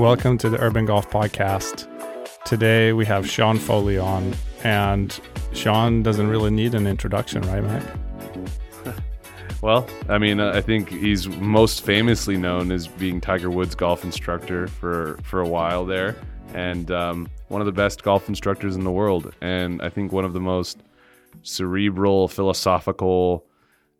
Welcome to the Urban Golf Podcast. Today we have Sean Foley on, and Sean doesn't really need an introduction, right, Mac? Well, I mean, uh, I think he's most famously known as being Tiger Woods' golf instructor for for a while there, and um, one of the best golf instructors in the world, and I think one of the most cerebral, philosophical,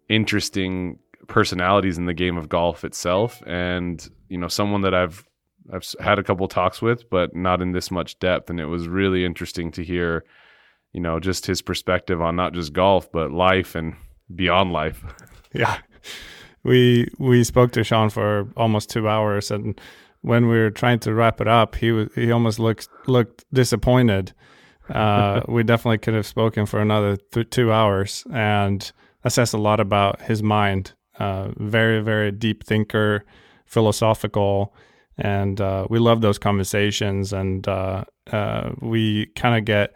interesting personalities in the game of golf itself, and you know, someone that I've I've had a couple talks with, but not in this much depth, and it was really interesting to hear, you know, just his perspective on not just golf but life and beyond life. Yeah, we we spoke to Sean for almost two hours, and when we were trying to wrap it up, he was he almost looked looked disappointed. Uh, we definitely could have spoken for another th- two hours, and that says a lot about his mind. Uh, very very deep thinker, philosophical, and uh, we love those conversations, and uh, uh, we kind of get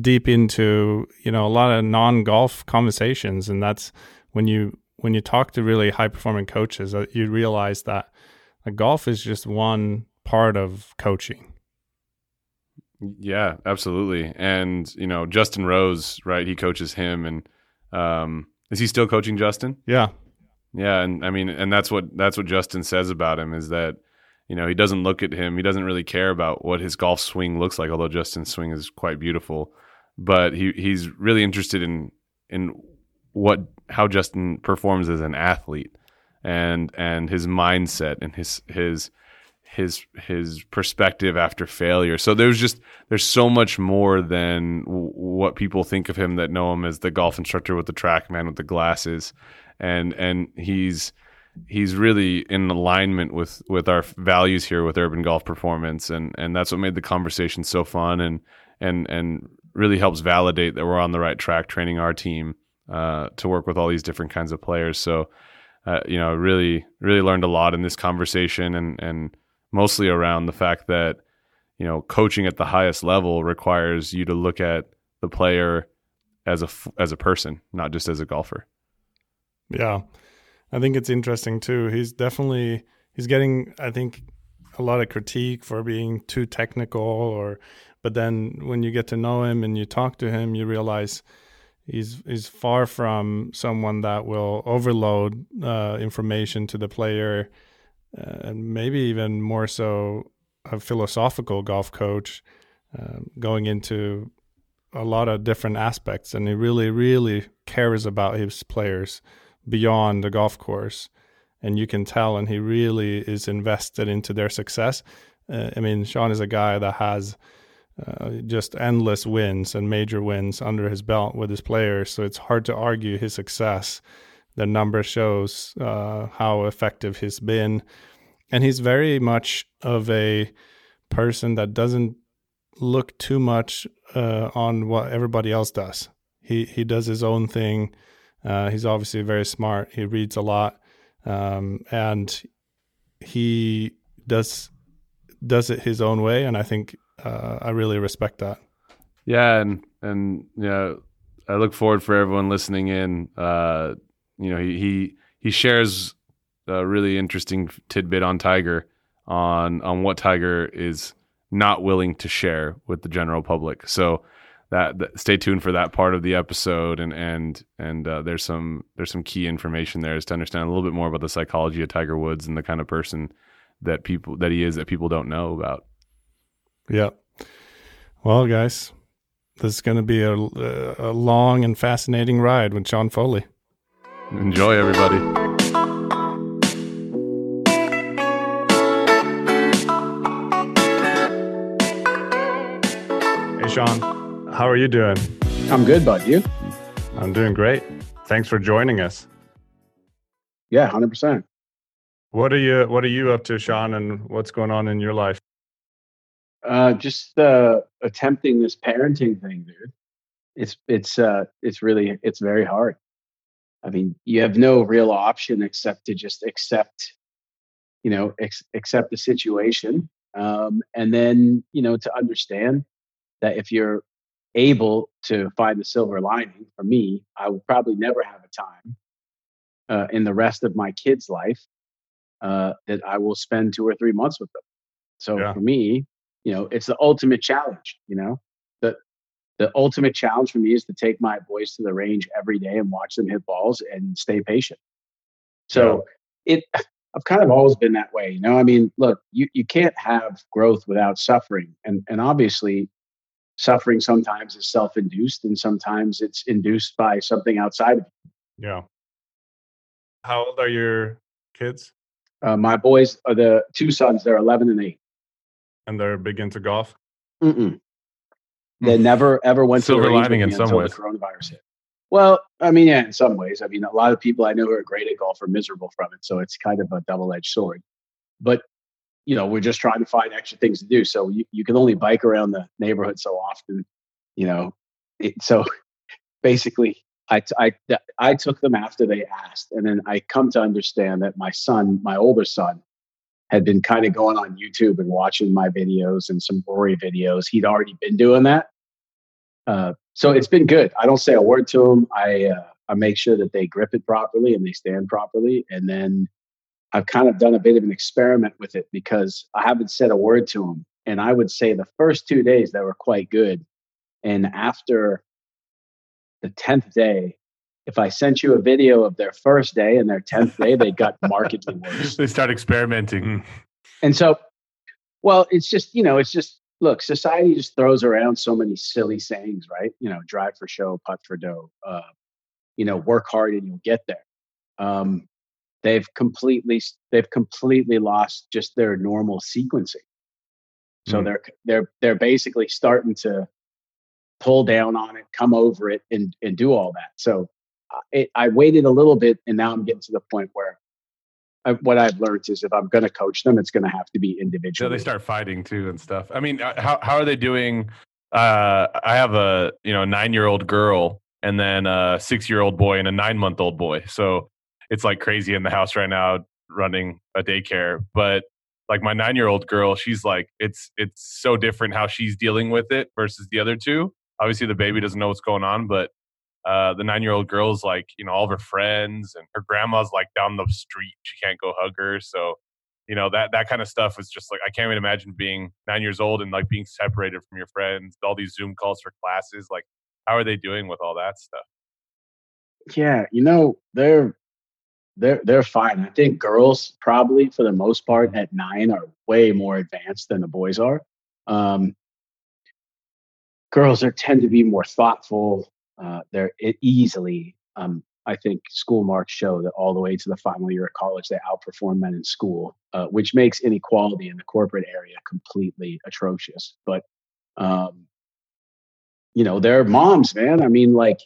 deep into you know a lot of non golf conversations, and that's when you when you talk to really high performing coaches, uh, you realize that golf is just one part of coaching. Yeah, absolutely. And you know, Justin Rose, right? He coaches him, and um, is he still coaching Justin? Yeah, yeah. And I mean, and that's what that's what Justin says about him is that you know he doesn't look at him, he doesn't really care about what his golf swing looks like. Although Justin's swing is quite beautiful, but he he's really interested in in what how Justin performs as an athlete and and his mindset and his his his his perspective after failure. So there's just there's so much more than w- what people think of him that know him as the golf instructor with the TrackMan with the glasses, and and he's he's really in alignment with with our values here with urban golf performance, and and that's what made the conversation so fun and and and really helps validate that we're on the right track training our team uh, to work with all these different kinds of players. So, uh, you know, really, really learned a lot in this conversation, and and mostly around the fact that you know coaching at the highest level requires you to look at the player as a as a person, not just as a golfer. Yeah, I think it's interesting too. He's definitely he's getting, I think, a lot of critique for being too technical, or but then when you get to know him and you talk to him, you realize he's he's far from someone that will overload uh, information to the player, uh, and maybe even more so a philosophical golf coach uh, going into a lot of different aspects, and he really really cares about his players beyond the golf course, and you can tell, and he really is invested into their success. Uh, I mean, Sean is a guy that has uh, just endless wins and major wins under his belt with his players. So it's hard to argue his success. The number shows uh, how effective he's been, and he's very much of a person that doesn't look too much uh, on what everybody else does. He he does his own thing. Uh, he's obviously very smart. He reads a lot, um, and he does does it his own way. And I think uh, I really respect that. Yeah, and and yeah, I look forward for everyone listening in. Uh, you know, he he he shares a really interesting tidbit on Tiger on on what Tiger is not willing to share with the general public. So that, that stay tuned for that part of the episode, and and and uh, there's some there's some key information there is to understand a little bit more about the psychology of Tiger Woods and the kind of person that people that he is that people don't know about. Yeah. Well, guys, this is going to be a, a long and fascinating ride with Sean Foley. Enjoy, everybody. Hey, Sean, how are you doing? I'm good, bud. You? I'm doing great. Thanks for joining us. Yeah, hundred percent. What are you What are you up to, Sean? And what's going on in your life? Uh, just uh, attempting this parenting thing, dude. It's it's uh, it's really it's very hard. I mean, you have no real option except to just accept, you know, ex- accept the situation, um, and then you know to understand that if you're able to find the silver lining, for me, I will probably never have a time uh, in the rest of my kid's life uh, that I will spend two or three months with them. So Yeah. for me, you know, it's the ultimate challenge. You know, the the ultimate challenge for me is to take my boys to the range every day and watch them hit balls and stay patient. So it, I've kind of always been that way. You know, I mean, look, you you can't have growth without suffering, and and obviously, suffering sometimes is self induced, and sometimes it's induced by something outside of you. Yeah. How old are your kids? Uh, my boys are the two sons. They're 11 and 8. And they're big into golf. Mm-mm. They never ever went Silver to the lining in me some ways. the coronavirus hit. Well, I mean, yeah, in some ways. I mean, a lot of people I know who are great at golf are miserable from it, so it's kind of a double-edged sword. But you know, we're just trying to find extra things to do. So you, you can only bike around the neighborhood so often, you know. It, so basically, I, t- I I took them after they asked, and then I come to understand that my son, my older son, had been kind of going on YouTube and watching my videos and some Rory videos. He'd already been doing that. Uh, so it's been good. I don't say a word to them. I uh, I make sure that they grip it properly and they stand properly, and then I've kind of done a bit of an experiment with it because I haven't said a word to them. And I would say the first two days they were quite good, and after the tenth day, if I sent you a video of their first day and their tenth day, they got markedly worse. they start experimenting. Mm. And so, well, it's just, you know, it's just, look, society just throws around so many silly sayings, right? You know, drive for show, putt for dough, uh, you know, work hard and you'll get there. Um, they've completely, they've completely lost just their normal sequencing. So Mm. they're, they're, they're basically starting to pull down on it, come over it and, and do all that. So uh, it, I waited a little bit and now I'm getting to the point where I, what I've learned is if I'm going to coach them, it's going to have to be individual. they start fighting too and stuff. I mean, uh, how how are they doing? Uh, I have a you know nine year old girl and then a six year old boy and a nine month old boy. So it's like crazy in the house right now running a daycare. But like my nine year old girl, she's like it's it's so different how she's dealing with it versus the other two. Obviously, the baby doesn't know what's going on, but uh, the nine year old girl's like you know all of her friends and her grandma's like down the street. She can't go hug her, so you know that that kind of stuff is just like I can't even imagine being nine years old and like being separated from your friends, all these Zoom calls for classes. Like, how are they doing with all that stuff? Yeah, you know, they're they're they're fine. I think girls probably for the most part at nine are way more advanced than the boys are. Um, girls are tend to be more thoughtful. Uh, they're easily. Um, I think school marks show that all the way to the final year of college, they outperform men in school, uh, which makes inequality in the corporate area completely atrocious. But um, you know, they're moms, man. I mean, like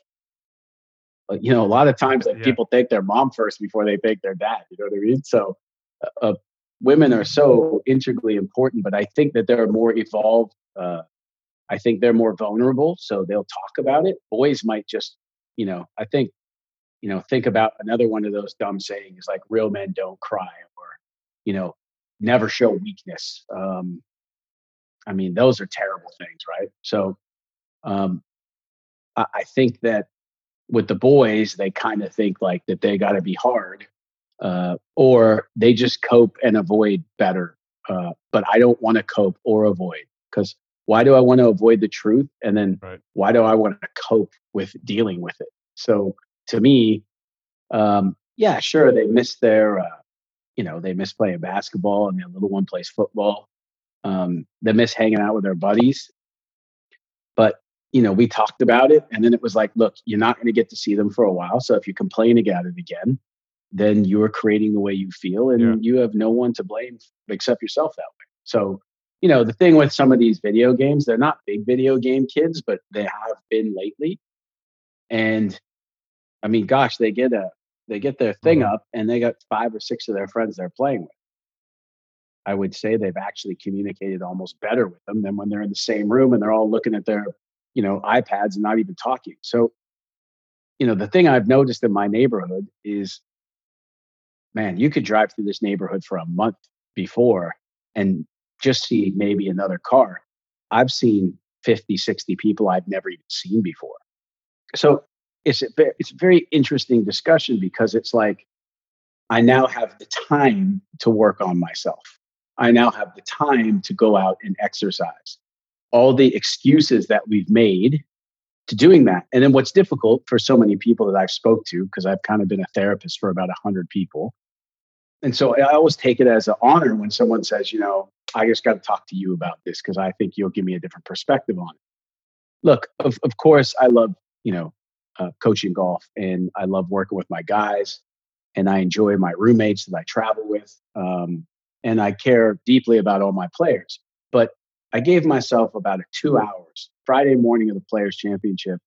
you know, a lot of times like Yeah. people thank their mom first before they thank their dad. You know what I mean? So, uh, uh, women are so integrally important, but I think that they're more evolved. Uh, I think they're more vulnerable, so they'll talk about it. Boys might just, you know, I think, you know, think about another one of those dumb sayings like "real men don't cry" or, you know, never show weakness. Um, I mean, those are terrible things, right? So, um, I, I think that with the boys, they kind of think like that they got to be hard, uh, or they just cope and avoid better. Uh, but I don't want to cope or avoid because why do I want to avoid the truth? And then Right. why do I want to cope with dealing with it? So to me, um, yeah, sure, they miss their, uh, you know, they miss playing basketball and their little one plays football. Um, they miss hanging out with their buddies. But you know, we talked about it, and then it was like, look, you're not going to get to see them for a while. So if you complain about it again, then you're creating the way you feel, and Yeah. you have no one to blame except yourself that way. So, you know, the thing with some of these video games, they're not big video game kids, but they have been lately. And I mean, gosh, they get a they get their thing Mhm. up, and they got five or six of their friends they're playing with. I would say they've actually communicated almost better with them than when they're in the same room and they're all looking at their, you know, iPads and not even talking. So, you know, the thing I've noticed in my neighborhood is, man, you could drive through this neighborhood for a month before and just see maybe another car. I've seen 50, 60 people I've never even seen before. So it's a, ve- it's a very interesting discussion because it's like I now have the time to work on myself. I now have the time to go out and exercise. All the excuses that we've made to doing that. And then what's difficult for so many people that I've spoke to, because I've kind of been a therapist for about 100 people. And so I always take it as an honor when someone says, you know, I just got to talk to you about this because I think you'll give me a different perspective on it. Look, of, of course, I love, you know, uh, coaching golf and I love working with my guys and I enjoy my roommates that I travel with. Um, and I care deeply about all my players. But I gave myself about a two hours Friday morning of the Players Championship.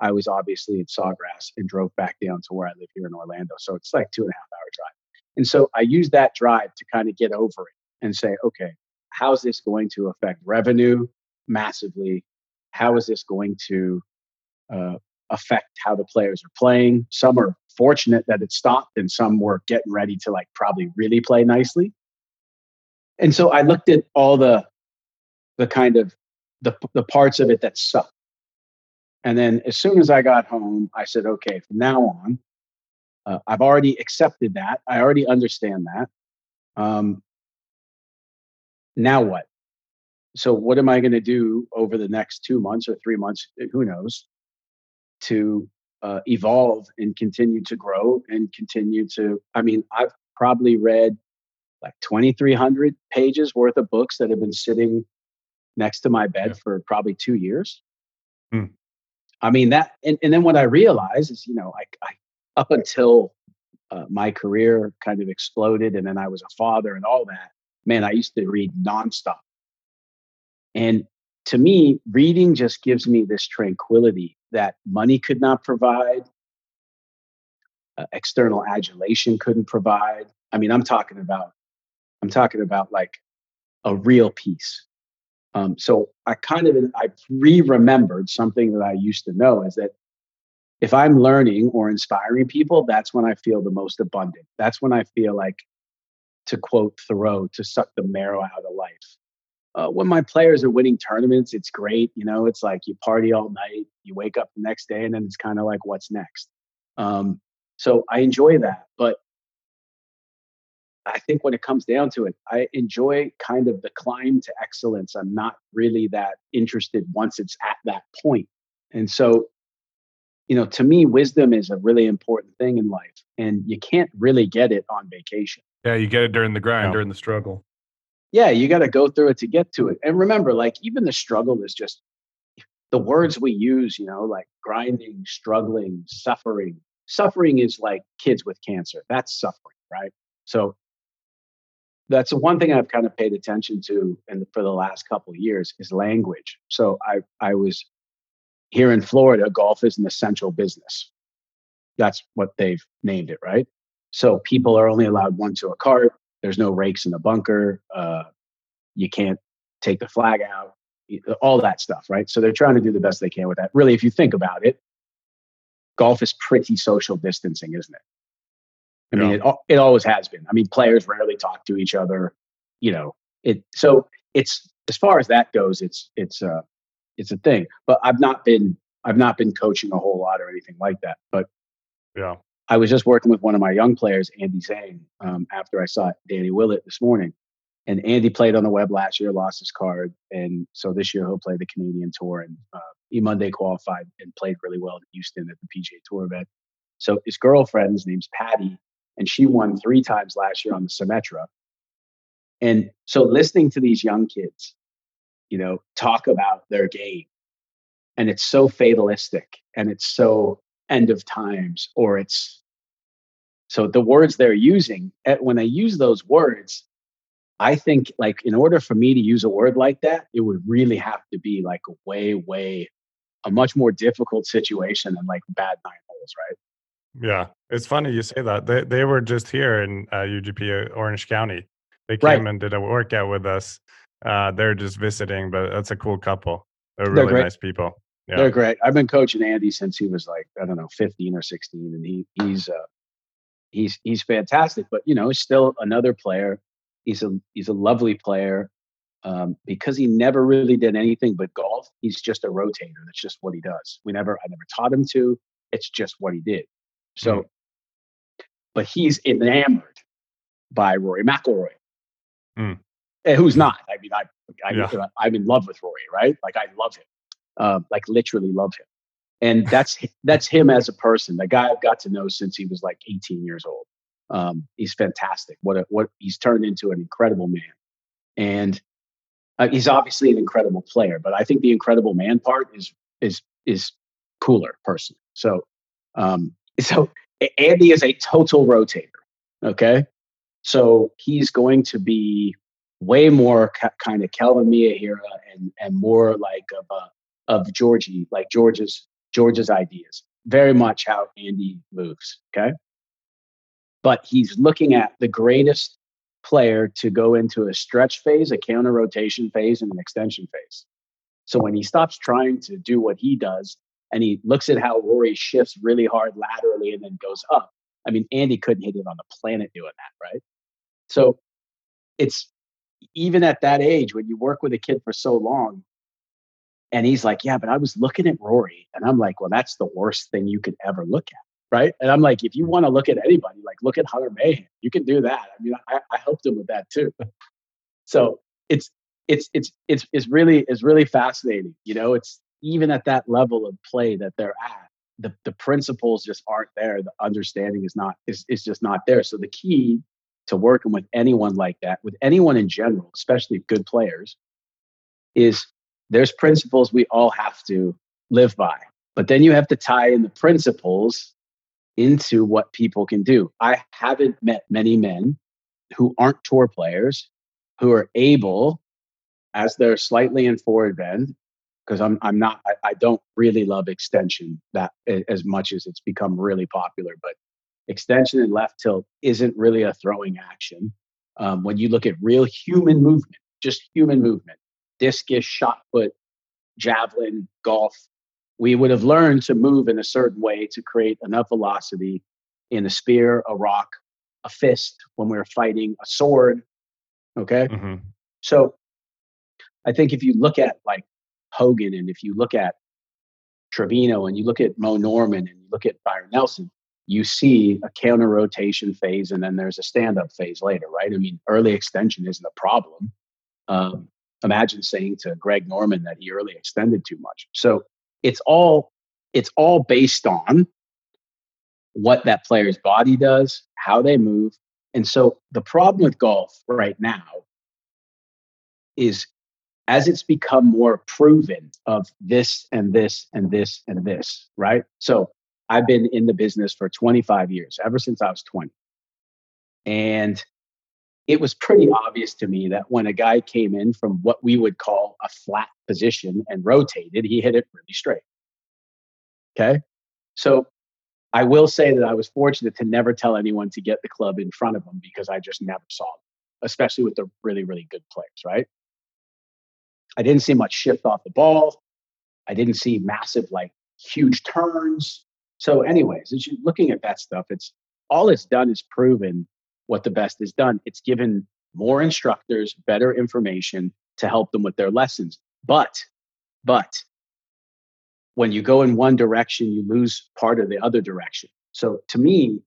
I was obviously at Sawgrass and drove back down to where I live here in Orlando. So it's like two and a half hour drive. And so I used that drive to kind of get over it and say, okay, how's this going to affect revenue massively? How is this going to uh, affect how the players are playing? Some are fortunate that it stopped, and some were getting ready to like probably really play nicely. And so I looked at all the the kind of the, the parts of it that suck. And then as soon as I got home, I said, okay, from now on, uh, I've already accepted that. I already understand that. Um, now what? So, what am I going to do over the next two months or three months? Eh, who knows? To uh, evolve and continue to grow and continue to. I mean, I've probably read like 2,300 pages worth of books that have been sitting next to my bed yeah. for probably two years. Hmm. I mean that, and, and then what I realized is, you know, I, I up until uh, my career kind of exploded, and then I was a father and all that. Man, I used to read nonstop, and to me, reading just gives me this tranquility that money could not provide, uh, external adulation couldn't provide. I mean, I'm talking about, I'm talking about like a real peace. Um, so I kind of I re-remembered something that I used to know is that if I'm learning or inspiring people, that's when I feel the most abundant. That's when I feel like, to quote Thoreau, to suck the marrow out of life. Uh, when my players are winning tournaments, it's great. You know, it's like you party all night, you wake up the next day, and then it's kind of like, what's next? Um, so I enjoy that. But I think when it comes down to it, I enjoy kind of the climb to excellence. I'm not really that interested once it's at that point. And so, you know, to me, wisdom is a really important thing in life, and you can't really get it on vacation. Yeah, you get it during the grind, no. during the struggle. Yeah, you got to go through it to get to it. And remember, like, even the struggle is just the words we use, you know, like grinding, struggling, suffering. Suffering is like kids with cancer. That's suffering, right? So that's the one thing I've kind of paid attention to and for the last couple of years is language. So I I was here in Florida, golf is an essential business. That's what they've named it, right? So people are only allowed one to a cart. There's no rakes in the bunker. Uh, you can't take the flag out. All that stuff, right? So they're trying to do the best they can with that. Really, if you think about it, golf is pretty social distancing, isn't it? I mean, it, it always has been. I mean, players rarely talk to each other. You know, it. So it's as far as that goes, it's it's uh it's a thing. But I've not been I've not been coaching a whole lot or anything like that. But yeah, I was just working with one of my young players, Andy Zhang, um, after I saw Danny Willett this morning. And Andy played on the web last year, lost his card, and so this year he'll play the Canadian Tour. And uh, he Monday qualified and played really well in Houston at the PGA Tour event. So his girlfriend's name's Patty, and she won three times last year on the Symetra. And so listening to these young kids, you know, talk about their game, and it's so fatalistic and it's so end of times, or it's so the words they're using, eh, when they use those words, I think like in order for me to use a word like that, it would really have to be like a way, way, a much more difficult situation than like bad nine holes, right? Yeah, it's funny you say that. They they were just here in uh, UGP uh, Orange County. They came right. and did a workout with us. Uh, they're just visiting, but that's a cool couple. They're really they're nice people. Yeah. They're great. I've been coaching Andy since he was like I don't know, fifteen or sixteen, and he he's uh, he's he's fantastic. But you know, he's still another player. He's a he's a lovely player. Um, because he never really did anything but golf. He's just a rotator. That's just what he does. We never I never taught him to. It's just what he did. So, mm. but he's enamored by Rory McIlroy. Mm. And who's not? I mean, I, I Yeah. I'm in love with Rory, right? Like I love him, uh, like literally love him. And that's that's him as a person. The guy I've got to know since he was like 18 years old. Um, he's fantastic. What a, what he's turned into an incredible man, and uh, he's obviously an incredible player. But I think the incredible man part is is is cooler personally. So um, so Andy is a total rotator. Okay, so he's going to be way more ca- kind of Kelvin Miyahira and and more like of a, of Georgie, like George's George's ideas. Very much how Andy moves. Okay, but he's looking at the greatest player to go into a stretch phase, a counter rotation phase, and an extension phase. So when he stops trying to do what he does and he looks at how Rory shifts really hard laterally and then goes up. I mean, Andy couldn't hit it on the planet doing that, right? So it's even at that age when you work with a kid for so long and he's like, Yeah, but I was looking at Rory. And I'm like, Well, that's the worst thing you could ever look at. Right. And I'm like, if you want to look at anybody, like look at Hunter Mahan. You can do that. I mean, I, I helped him with that too. So it's it's it's it's it's really it's really fascinating. You know, it's even at that level of play that they're at, the the principles just aren't there. The understanding is not is is just not there. So the key to working with anyone like that, with anyone in general, especially good players, is there's principles we all have to live by. But then you have to tie in the principles into what people can do. I haven't met many men who aren't tour players who are able, as they're slightly in forward bend, because I'm I'm not I, I don't really love extension that as much as it's become really popular, but extension and left tilt isn't really a throwing action. Um, when you look at real human movement, just human movement, discus, shot put, javelin, golf, we would have learned to move in a certain way to create enough velocity in a spear, a rock, a fist when we were fighting, a sword. Okay. hmm So I think if you look at like Hogan and if you look at Trevino and you look at Moe Norman and you look at Byron Nelson, you see a counter rotation phase and then there's a stand up phase later, right? I mean, early extension isn't a problem. Um, imagine saying to Greg Norman that he early extended too much. So it's all it's all based on what that player's body does, how they move. And so the problem with golf right now is as it's become more proven of this and this and this and this, right? So I've been in the business for 25 years, ever since I was 20. And it was pretty obvious to me that when a guy came in from what we would call a flat position and rotated, he hit it really straight. Okay. So I will say that I was fortunate to never tell anyone to get the club in front of them because I just never saw them, especially with the really, really good players, right? I didn't see much shift off the ball. I didn't see massive, like huge turns. So, anyways, as you're looking at that stuff, it's all it's done is proven what the best is done. It's given more instructors better information to help them with their lessons. But, but when you go in one direction, you lose part of the other direction. So to me,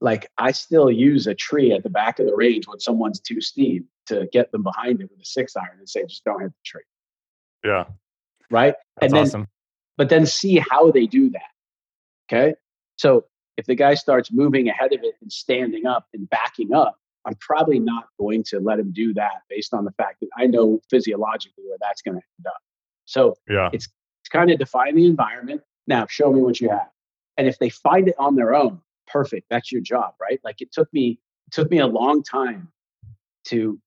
like I still use a tree at the back of the range when someone's too steep to get them behind it with a six iron and say, just don't hit the tree. Yeah, Right. that's and then awesome. but then see how they do that. Okay. So if the guy starts moving ahead of it and standing up and backing up, I'm probably not going to let him do that based on the fact that I know physiologically where that's going to end up. So Yeah, it's it's kind of define the environment. Now show me what you have. And if they find it on their own, perfect. That's your job, right? Like it took me it took me a long time to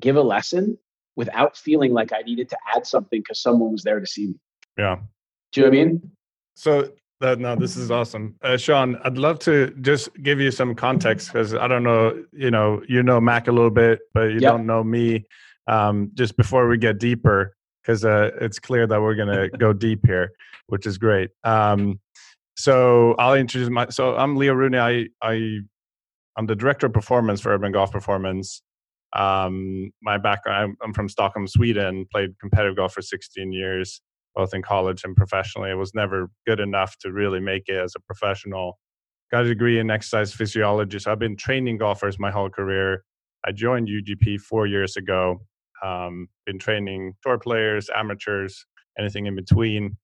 give a lesson without feeling like I needed to add something because someone was there to see me. yeah. Do you know what I mean? So that no, this is awesome, uh, Sean. I'd love to just give you some context because I don't know, you know, you know Mac a little bit, but you Yeah. don't know me. Um, just before we get deeper, because uh, it's clear that we're gonna go deep here, which is great. Um, so I'll introduce my. So I'm Leo Rooney. I I I'm the director of performance for Urban Golf Performance. Um, my background, I'm, I'm from Stockholm, Sweden. Played competitive golf for 16 years both in college and professionally. I was never good enough to really make it as a professional. Got a degree in exercise physiology. So I've been training golfers my whole career. I joined UGP four years ago. Um, been training tour players, amateurs, anything in between,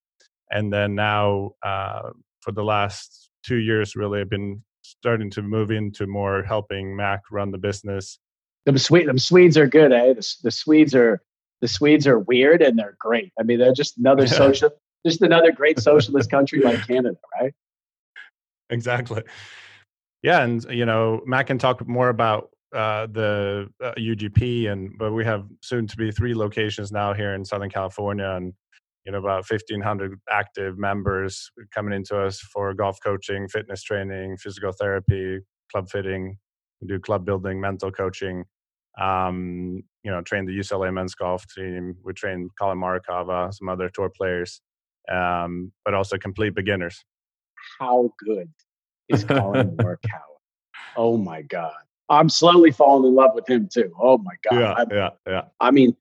and then now uh, for the last two years, really, I've been starting to move into more helping Mac run the business. The Swedes, the Swedes are good, eh? The, the Swedes are the Swedes are weird and they're great. I mean, they're just another social, just another great socialist country like Canada, right? Exactly. Yeah, and you know, Matt can talk more about uh, the uh, UGP, and but we have soon to be three locations now here in Southern California, and you know about 1500 active members coming into us for golf coaching fitness training physical therapy club fitting we do club building mental coaching um, you know train the ucla men's golf team we train Collin Morikawa some other tour players um, but also complete beginners. How good is Collin Morikawa? Oh my god. I'm slowly falling in love with him too. Oh my god. Yeah I, yeah yeah. I mean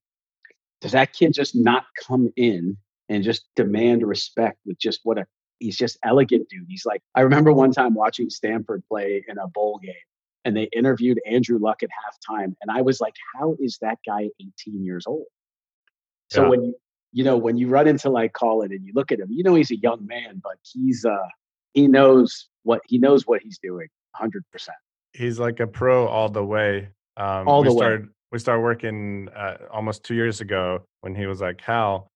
does that kid just not come in and just demand respect with just what a he's just elegant dude. He's like I remember one time watching Stanford play in a bowl game and they interviewed Andrew Luck at halftime and I was like how is that guy 18 years old? So yeah. when you you know when you run into like Collin and you look at him, you know he's a young man, but he's uh he knows what he knows what he's doing 100%. He's like a pro all the way. Um, all the started, way. We started working uh, almost two years ago when he was like, Hal,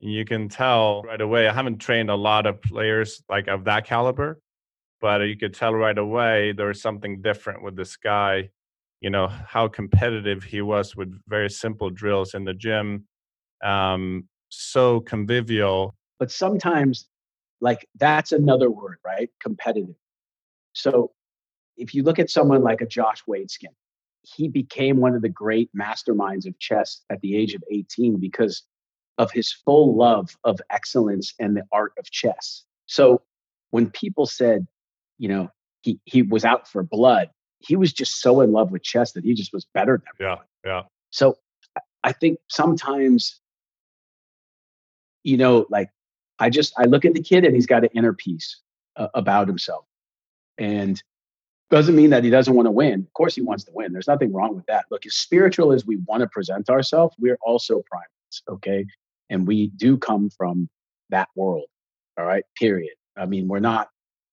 you can tell right away. I haven't trained a lot of players like of that caliber, but you could tell right away there was something different with this guy. You know how competitive he was with very simple drills in the gym, um, so convivial. But sometimes, like that's another word, right? Competitive. So if you look at someone like a Josh Waitzkin, he became one of the great masterminds of chess at the age of 18 because of his full love of excellence and the art of chess. So when people said, you know, he, he was out for blood, he was just so in love with chess that he just was better than Yeah, yeah. So I think sometimes, you know, like I just I look at the kid and he's got an inner peace uh, about himself, and doesn't mean that he doesn't want to win. Of course, he wants to win. There's nothing wrong with that. Look, as spiritual as we want to present ourselves, we're also primates. Okay, and we do come from that world. All right, period. I mean, we're not,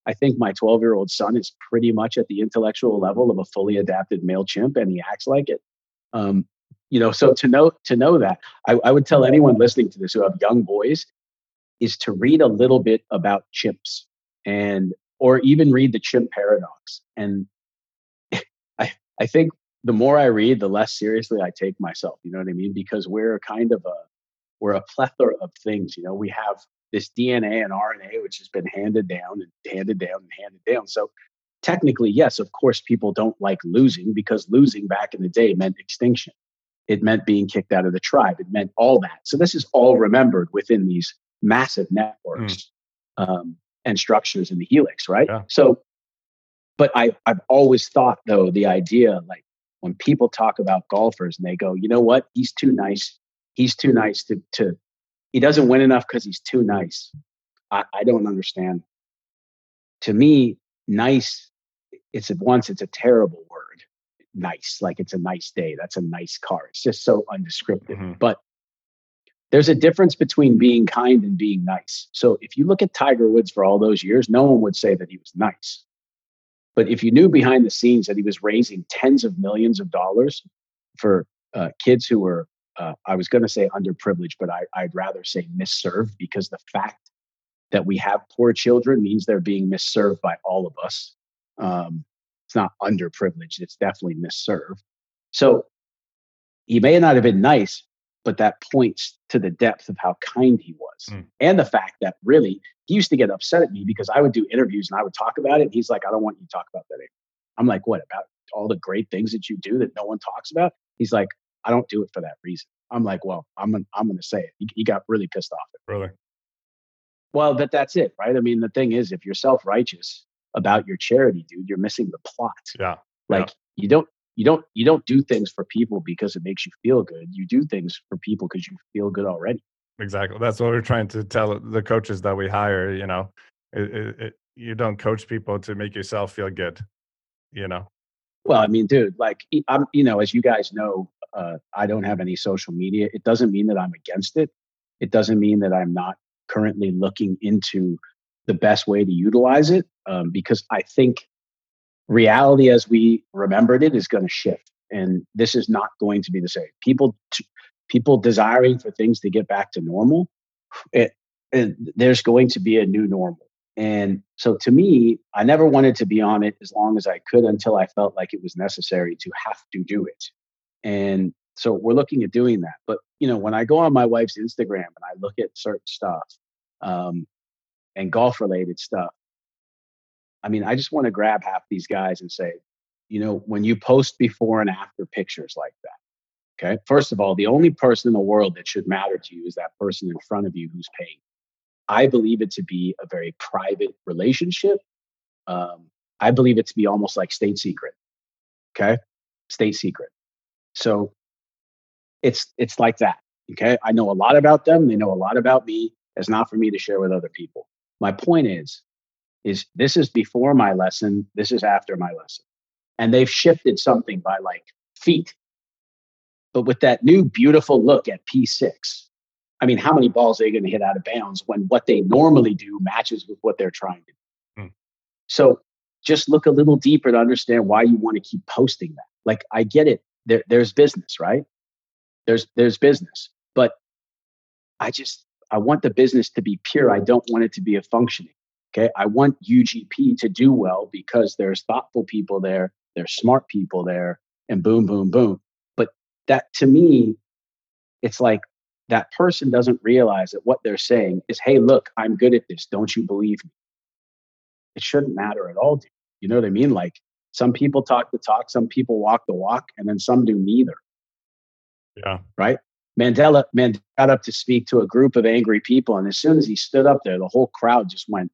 I think my 12 year old son is pretty much at the intellectual level of a fully adapted male chimp and he acts like it. Um, you know, so to know to know that, I, I would tell anyone listening to this who have young boys is to read a little bit about chimps and or even read the chimp paradox. And I I think the more I read, the less seriously I take myself. You know what I mean? Because we're kind of a we're a plethora of things. You know, we have this DNA and RNA, which has been handed down and handed down and handed down. So technically, yes, of course, people don't like losing because losing back in the day meant extinction. It meant being kicked out of the tribe. It meant all that. So this is all remembered within these massive networks mm. um, and structures in the helix, right? Yeah. So, but I, I've always thought though the idea like when people talk about golfers and they go, you know what, he's too nice he's too nice to to he doesn't win enough because he's too nice. I, I don't understand. To me, nice, it's at once it's a terrible word. Nice, like it's a nice day. That's a nice car. It's just so undescriptive. Mm-hmm. But there's a difference between being kind and being nice. So if you look at Tiger Woods for all those years, no one would say that he was nice. But if you knew behind the scenes that he was raising tens of millions of dollars for uh, kids who were uh, I was going to say underprivileged, but I, I'd rather say misserved because the fact that we have poor children means they're being misserved by all of us. Um, it's not underprivileged, it's definitely misserved. So he may not have been nice, but that points to the depth of how kind he was. Mm. And the fact that really he used to get upset at me because I would do interviews and I would talk about it. And he's like, I don't want you to talk about that anymore. I'm like, what about all the great things that you do that no one talks about? He's like, I don't do it for that reason. I'm like, well, I'm gonna, I'm going to say it. He, he, got really pissed off. At really? Well, but that's it, right? I mean, the thing is, if you're self righteous about your charity, dude, you're missing the plot. Yeah. Like yeah. you don't, you don't, you don't do things for people because it makes you feel good. You do things for people because you feel good already. Exactly. That's what we're trying to tell the coaches that we hire. You know, it, it, it, you don't coach people to make yourself feel good. You know, Well, I mean, dude, like I'm, you know, as you guys know, uh, I don't have any social media. It doesn't mean that I'm against it. It doesn't mean that I'm not currently looking into the best way to utilize it um, because I think reality as we remembered it is going to shift, and this is not going to be the same. People, t- people desiring for things to get back to normal. It, it, there's going to be a new normal and so to me, I never wanted to be on it as long as I could until I felt like it was necessary to have to do it. And so we're looking at doing that. But you know, when I go on my wife's Instagram and I look at certain stuff um, and golf related stuff, I mean, I just want to grab half these guys and say, you know, when you post before and after pictures like that, okay, first of all, the only person in the world that should matter to you is that person in front of you who's paying I believe it to be a very private relationship. Um, I believe it to be almost like state secret. Okay, state secret. So it's it's like that. Okay, I know a lot about them. They know a lot about me. It's not for me to share with other people. My point is, is this is before my lesson. This is after my lesson, and they've shifted something by like feet. But with that new beautiful look at P6, I mean, how many balls are they going to hit out of bounds when what they normally do matches with what they're trying to do? Hmm. So just look a little deeper to understand why you want to keep posting that. Like, I get it. There, there's business, right? There's there's business, but I just I want the business to be pure. I don't want it to be a functioning. Okay, I want UGP to do well because there's thoughtful people there, there's smart people there, and boom, boom, boom. But that to me, it's like that person doesn't realize that what they're saying is, hey, look, I'm good at this. Don't you believe me? It shouldn't matter at all. Dude. You know what I mean? Like some people talk the talk, some people walk the walk, and then some do neither. Yeah. Right? Mandela, Mandela got up to speak to a group of angry people. And as soon as he stood up there, the whole crowd just went.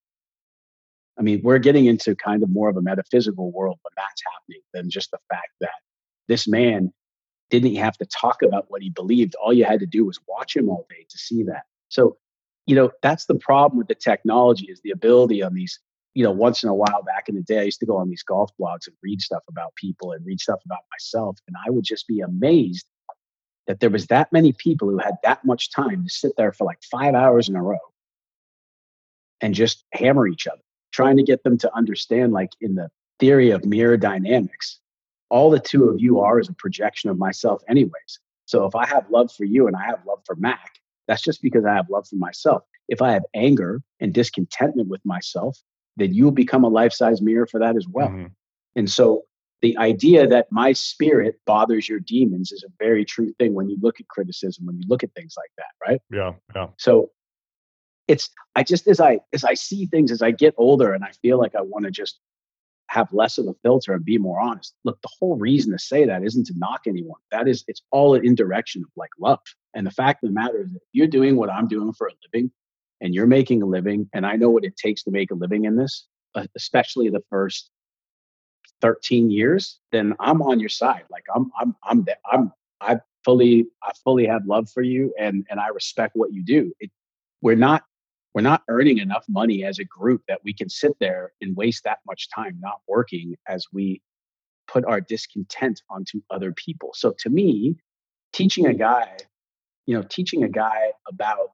I mean, we're getting into kind of more of a metaphysical world when that's happening than just the fact that this man didn't have to talk about what he believed. All you had to do was watch him all day to see that. So, you know, that's the problem with the technology is the ability on these, you know, once in a while back in the day, I used to go on these golf blogs and read stuff about people and read stuff about myself. And I would just be amazed that there was that many people who had that much time to sit there for like five hours in a row and just hammer each other, trying to get them to understand, like in the theory of mirror dynamics, all the two of you are is a projection of myself, anyways. So if I have love for you and I have love for Mac, that's just because I have love for myself. If I have anger and discontentment with myself, then you'll become a life size mirror for that as well. Mm-hmm. And so the idea that my spirit bothers your demons is a very true thing when you look at criticism, when you look at things like that, right? Yeah. Yeah. So it's I just as I as I see things as I get older and I feel like I want to just have less of a filter and be more honest. Look, the whole reason to say that isn't to knock anyone. That is, it's all an indirection of like love. And the fact of the matter is, if you're doing what I'm doing for a living and you're making a living, and I know what it takes to make a living in this, uh, especially the first 13 years, then I'm on your side. Like I'm, I'm, I'm, I'm, I fully, I fully have love for you and, and I respect what you do. It, we're not we're not earning enough money as a group that we can sit there and waste that much time not working as we put our discontent onto other people. So to me, teaching a hmm. guy, you know, teaching a guy about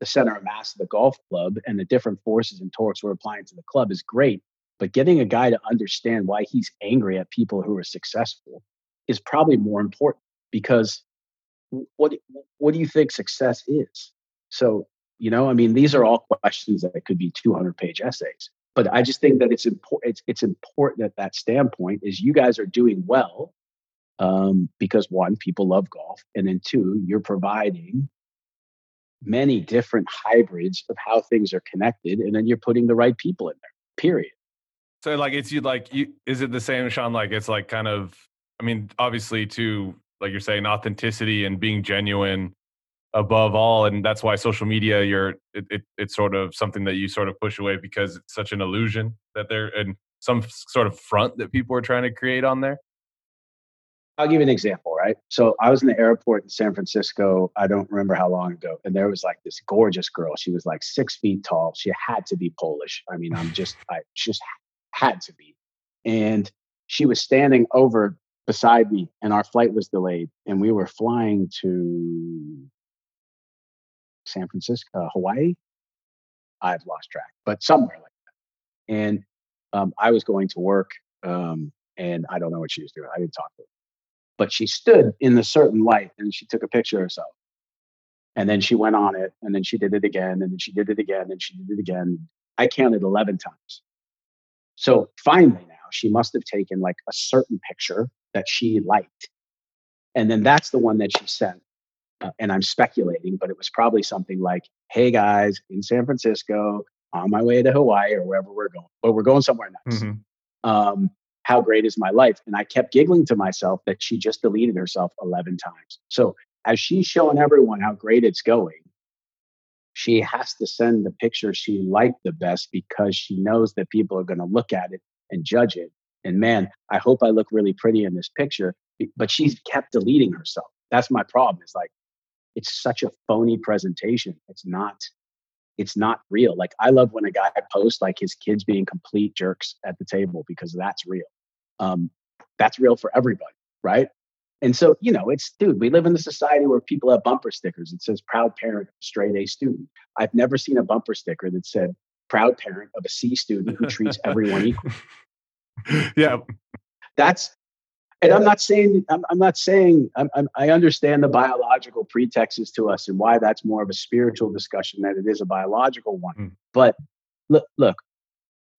the center of mass of the golf club and the different forces and torques we're applying to the club is great. But getting a guy to understand why he's angry at people who are successful is probably more important because what what do you think success is? So you know, I mean, these are all questions that could be 200 page essays. But I just think that it's important. It's, it's important at that standpoint is you guys are doing well um, because one, people love golf, and then two, you're providing many different hybrids of how things are connected, and then you're putting the right people in there. Period. So, like, it's you like you. Is it the same, Sean? Like, it's like kind of. I mean, obviously, to like you're saying, authenticity and being genuine above all and that's why social media you're it, it, it's sort of something that you sort of push away because it's such an illusion that they're in some sort of front that people are trying to create on there. I'll give you an example right? So i was in the airport in san francisco i don't remember how long ago and there was like this gorgeous girl. She was like six feet tall. She had to be polish. I mean i'm just i just had to be. And she was standing over beside me, and our flight was delayed, and we were flying to San Francisco, uh, Hawaii. I've lost track, but somewhere like that. And um, I was going to work, um, and I don't know what she was doing. I didn't talk to her, but she stood in the certain light, and she took a picture of herself. And then she went on it, and then she did it again, and then she did it again, and she did it again. I counted 11 times. So finally, now she must have taken like a certain picture that she liked. And then that's the one that she sent. Uh, and I'm speculating, but it was probably something like, hey guys, in San Francisco, on my way to Hawaii or wherever we're going, but we're going somewhere nice. Mm-hmm. Um, how great is my life? And I kept giggling to myself that she just deleted herself 11 times. So as she's showing everyone how great it's going, she has to send the picture she liked the best because she knows that people are going to look at it and judge it. And man, I hope I look really pretty in this picture, but she's kept deleting herself. That's my problem. It's like, it's such a phony presentation. It's not, it's not real. Like I love when a guy posts like his kids being complete jerks at the table because that's real. Um, that's real for everybody, right? And so, you know, it's, dude, we live in a society where people have bumper stickers. It says proud parent straight A student. I've never seen a bumper sticker that said proud parent of a C student who treats everyone equal. Yeah. That's, and I'm not saying, I'm, I'm not saying, I'm, I'm, i understand the biological pretexts to us and why that's more of a spiritual discussion than it is a biological one. Mm. But look, look,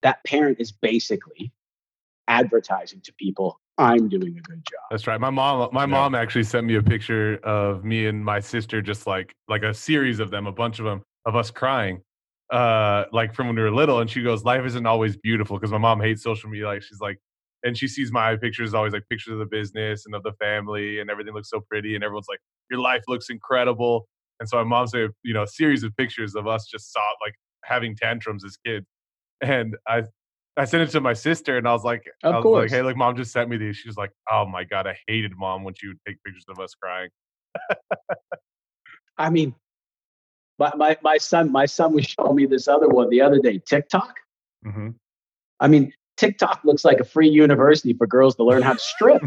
that parent is basically advertising to people I'm doing a good job. That's right. My mom my yeah. mom actually sent me a picture of me and my sister just like like a series of them, a bunch of them of us crying. Uh like from when we were little and she goes life isn't always beautiful because my mom hates social media like she's like and she sees my pictures always like pictures of the business and of the family and everything looks so pretty and everyone's like your life looks incredible and so my mom's said you know a series of pictures of us just saw like having tantrums as kids and I I sent it to my sister, and I was like, of I was course. like, hey, look, mom just sent me these. She was like, oh my god, I hated mom when she would take pictures of us crying. I mean, my, my my son, my son was showing me this other one the other day, TikTok. Mm-hmm. I mean, TikTok looks like a free university for girls to learn how to strip.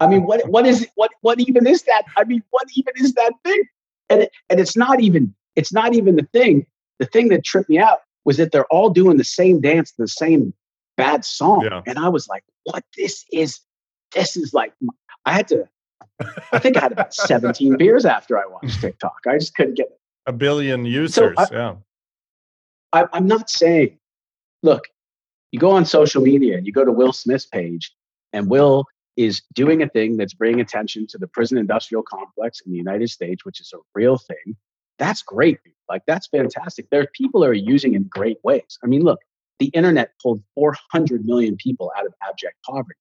I mean, what what is what what even is that? I mean, what even is that thing? And it, and it's not even it's not even the thing. The thing that tripped me out was that they're all doing the same dance, the same bad song. Yeah. And I was like, what this is, this is like, I had to, I think I had about 17 beers after I watched TikTok. I just couldn't get it. A billion users. So I, yeah. I, I'm not saying, look, you go on social media and you go to Will Smith's page, and Will is doing a thing that's bringing attention to the prison industrial complex in the United States, which is a real thing. That's great. Like that's fantastic. There are people are using in great ways. I mean, look, the internet pulled 400 million people out of abject poverty.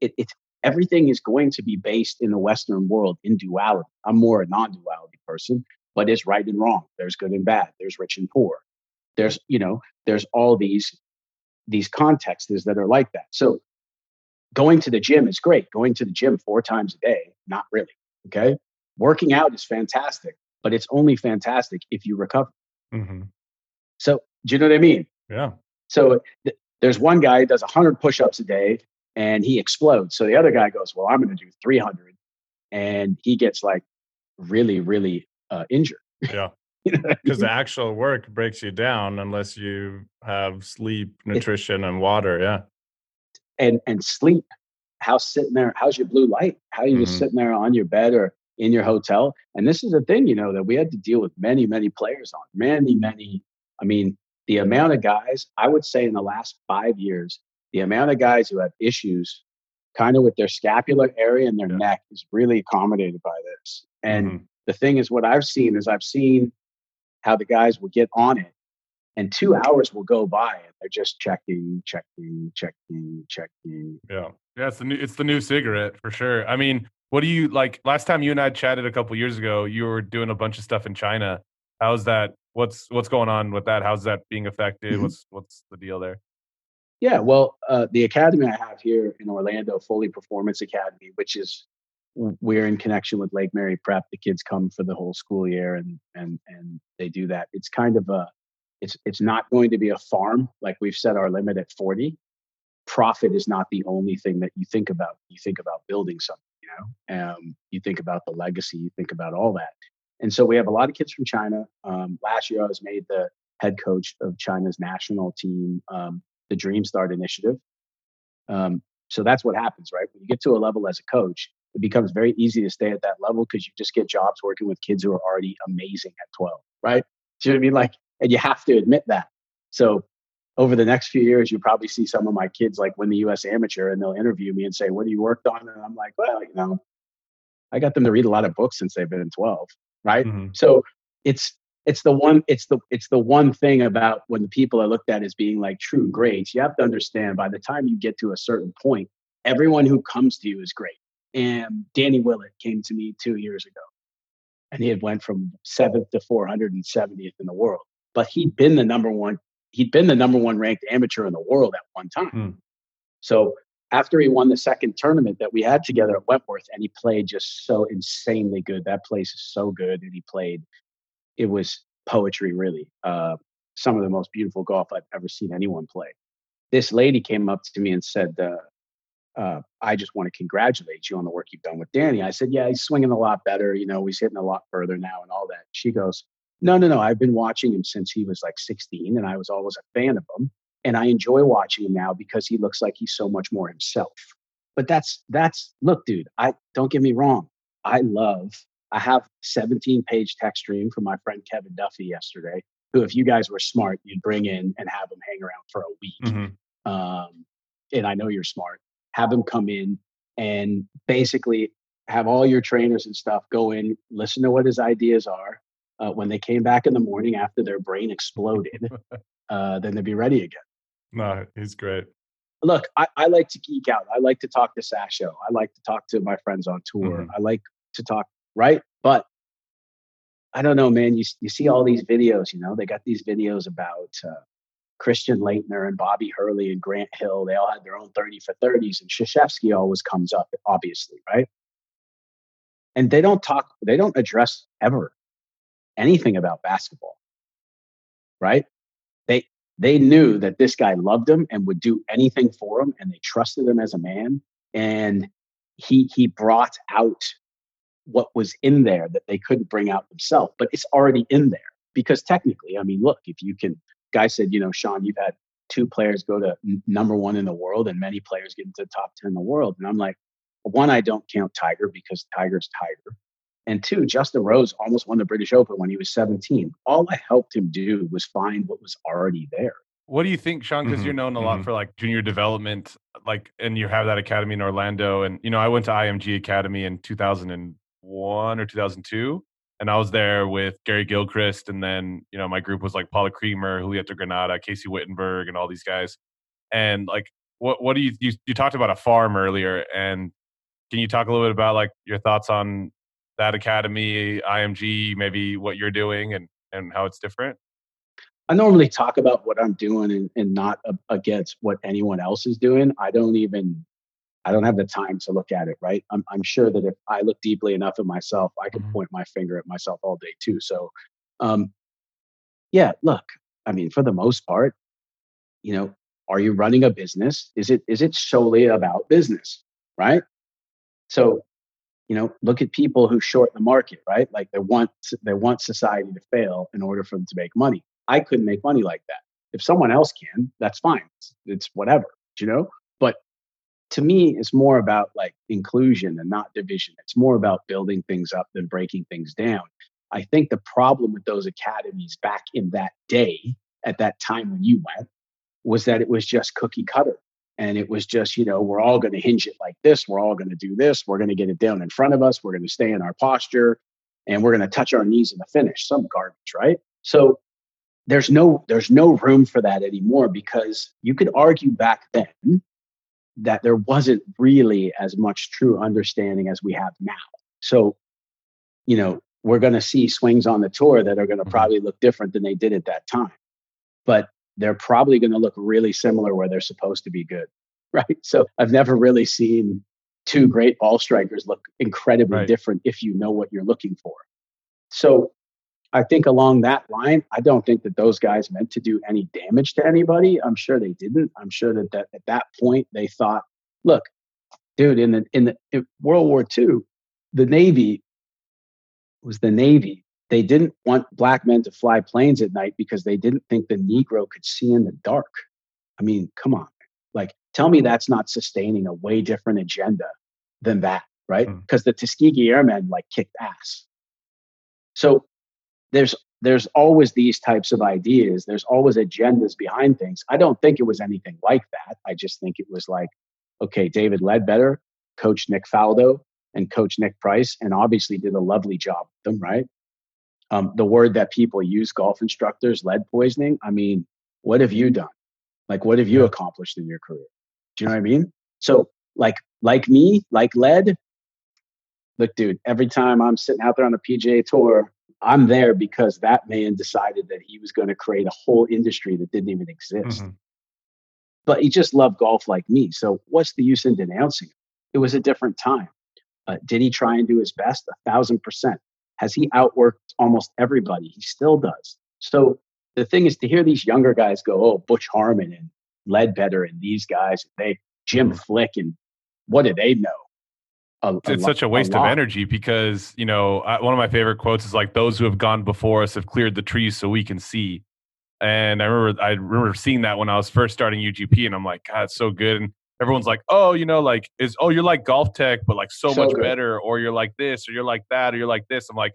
It, everything is going to be based in the Western world in duality. I'm more a non-duality person, but it's right and wrong. There's good and bad. There's rich and poor. There's, you know, there's all these these contexts that are like that. So going to the gym is great. Going to the gym four times a day, not really. Okay. Working out is fantastic but it's only fantastic if you recover. Mm-hmm. So, do you know what I mean? Yeah. So, th- there's one guy who does 100 push ups a day and he explodes. So, the other guy goes, Well, I'm going to do 300. And he gets like really, really uh, injured. Yeah. Because the actual work breaks you down unless you have sleep, nutrition, it, and water. Yeah. And and sleep. How's sitting there? How's your blue light? How are you mm-hmm. just sitting there on your bed or in your hotel. And this is a thing, you know, that we had to deal with many, many players on. Many, many. I mean, the amount of guys, I would say in the last five years, the amount of guys who have issues kind of with their scapular area and their yeah. neck is really accommodated by this. And mm-hmm. the thing is, what I've seen is I've seen how the guys will get on it and two hours will go by and they're just checking, checking, checking, checking. Yeah. Yeah, it's the new it's the new cigarette for sure. I mean, what do you like? Last time you and I chatted a couple years ago, you were doing a bunch of stuff in China. How's that? What's what's going on with that? How's that being affected? Mm-hmm. What's what's the deal there? Yeah, well, uh, the academy I have here in Orlando, Foley Performance Academy, which is we're in connection with Lake Mary Prep. The kids come for the whole school year, and and and they do that. It's kind of a, it's it's not going to be a farm like we've set our limit at forty, profit is not the only thing that you think about. You think about building something, you know, um, you think about the legacy, you think about all that. And so we have a lot of kids from China. Um, last year, I was made the head coach of China's national team, um, the Dream Start Initiative. Um, so that's what happens, right? When you get to a level as a coach, it becomes very easy to stay at that level because you just get jobs working with kids who are already amazing at 12, right? Do you know what I mean? Like, and you have to admit that. So over the next few years, you probably see some of my kids like win the US amateur and they'll interview me and say, What have you worked on? And I'm like, Well, you know, I got them to read a lot of books since they've been 12. Right. Mm-hmm. So it's it's the one it's the it's the one thing about when the people are looked at as being like true greats you have to understand by the time you get to a certain point everyone who comes to you is great and danny willett came to me two years ago and he had went from seventh to 470th in the world but he'd been the number one he'd been the number one ranked amateur in the world at one time. Mm. So after he won the second tournament that we had together at Wentworth, and he played just so insanely good. That place is so good, and he played. It was poetry, really. Uh, some of the most beautiful golf I've ever seen anyone play. This lady came up to me and said, uh, uh, "I just want to congratulate you on the work you've done with Danny." I said, "Yeah, he's swinging a lot better. You know, he's hitting a lot further now, and all that." She goes, no, no, no. I've been watching him since he was like 16, and I was always a fan of him. And I enjoy watching him now because he looks like he's so much more himself. But that's that's look, dude. I don't get me wrong. I love. I have 17 page text stream from my friend Kevin Duffy yesterday, who, if you guys were smart, you'd bring in and have him hang around for a week. Mm-hmm. Um, and I know you're smart. Have them come in and basically have all your trainers and stuff go in, listen to what his ideas are, uh, when they came back in the morning after their brain exploded, uh, then they'd be ready again. No, he's great. Look, I, I, like to geek out. I like to talk to Sasho. I like to talk to my friends on tour. Mm-hmm. I like to talk, right? But I don't know, man. You, you see all these videos, you know, they got these videos about uh, Christian Laettner and Bobby Hurley and Grant Hill. They all had their own 30 for 30s, and Krzyzewski always comes up, obviously, right? And they don't talk, they don't address ever anything about basketball, right? They they knew that this guy loved him and would do anything for him, and they trusted him as a man. And he he brought out what was in there that they couldn't bring out themselves, but it's already in there because technically, I mean, look, if you can, guy said, you know, Sean, you've had two players go to n- number one in the world and many players get into the top 10 in the world. And I'm like, one, I don't count Tiger because Tiger's Tiger. And two, Justin Rose almost won the British Open when he was 17. All I helped him do was find what was already there. What do you think, Sean? Because mm-hmm. you're known a lot mm-hmm. for like junior development, like, and you have that academy in Orlando. And, you know, I went to IMG Academy in 2001 or 2002. And I was there with Gary Gilchrist. And then, you know, my group was like Paula Creamer, Julieta Granada, Casey Wittenberg, and all these guys. And like, what, what do you, you, you talked about a farm earlier. And can you talk a little bit about like your thoughts on that academy, IMG, maybe what you're doing and, and how it's different? I normally talk about what I'm doing and, and not against what anyone else is doing. I don't even, I don't have the time to look at it, right? I'm, I'm sure that if I look deeply enough at myself, I can mm-hmm. point my finger at myself all day too. So, um, yeah, look, I mean, for the most part, you know, are you running a business? Is it is it solely about business, right? So you know look at people who short the market right like they want they want society to fail in order for them to make money i couldn't make money like that if someone else can that's fine it's, it's whatever you know to me it's more about like inclusion and not division. It's more about building things up than breaking things down. I think the problem with those academies back in that day at that time when you went was that it was just cookie cutter. And it was just you know we're all going to hinge it like this we're all going to do this we're going to get it down in front of us we're going to stay in our posture and we're going to touch our knees in the finish. Some garbage right? So there's no there's no room for that anymore because you could argue back then that there wasn't really as much true understanding as we have now so you know we're going to see swings on the tour that are going to mm-hmm. probably look different than they did at that time but they're probably going to look really similar where they're supposed to be good. Right. So I've never really seen two great ball strikers look incredibly right. different if you know what you're looking for. So I think along that line, I don't think that those guys meant to do any damage to anybody. I'm sure they didn't. I'm sure that, that at that point they thought, look, dude, in the in the in World War II, the Navy was the Navy. They didn't want black men to fly planes at night because they didn't think the Negro could see in the dark. I mean, come on. Like, tell me that's not sustaining a way different agenda than that, right? Because mm. the Tuskegee Airmen like kicked ass. So there's there's always these types of ideas. There's always agendas behind things. I don't think it was anything like that. I just think it was like, okay, David Leadbetter, Coach Nick Faldo, and Coach Nick Price, and obviously did a lovely job with them, right? Um, the word that people use, golf instructors, lead poisoning. I mean, what have you done? Like, what have you accomplished in your career? Do you know what I mean? So, like, like me, like lead. Look, dude, every time I'm sitting out there on the PGA tour, I'm there because that man decided that he was going to create a whole industry that didn't even exist. Mm-hmm. But he just loved golf like me. So what's the use in denouncing it? It was a different time. Uh, did he try and do his best? A thousand percent. Has he outworked almost everybody? He still does. So the thing is to hear these younger guys go, oh, Butch Harmon and Leadbetter and these guys, they Jim mm-hmm. Flick and what do they know? A, a it's such a waste a of energy because you know I, one of my favorite quotes is like those who have gone before us have cleared the trees so we can see. And i remember i remember seeing that when i was first starting ugp and i'm like god it's so good. And everyone's like oh you know like is oh you're like GolfTec but like so, so much good. better or you're like this or you're like that or you're like this. I'm like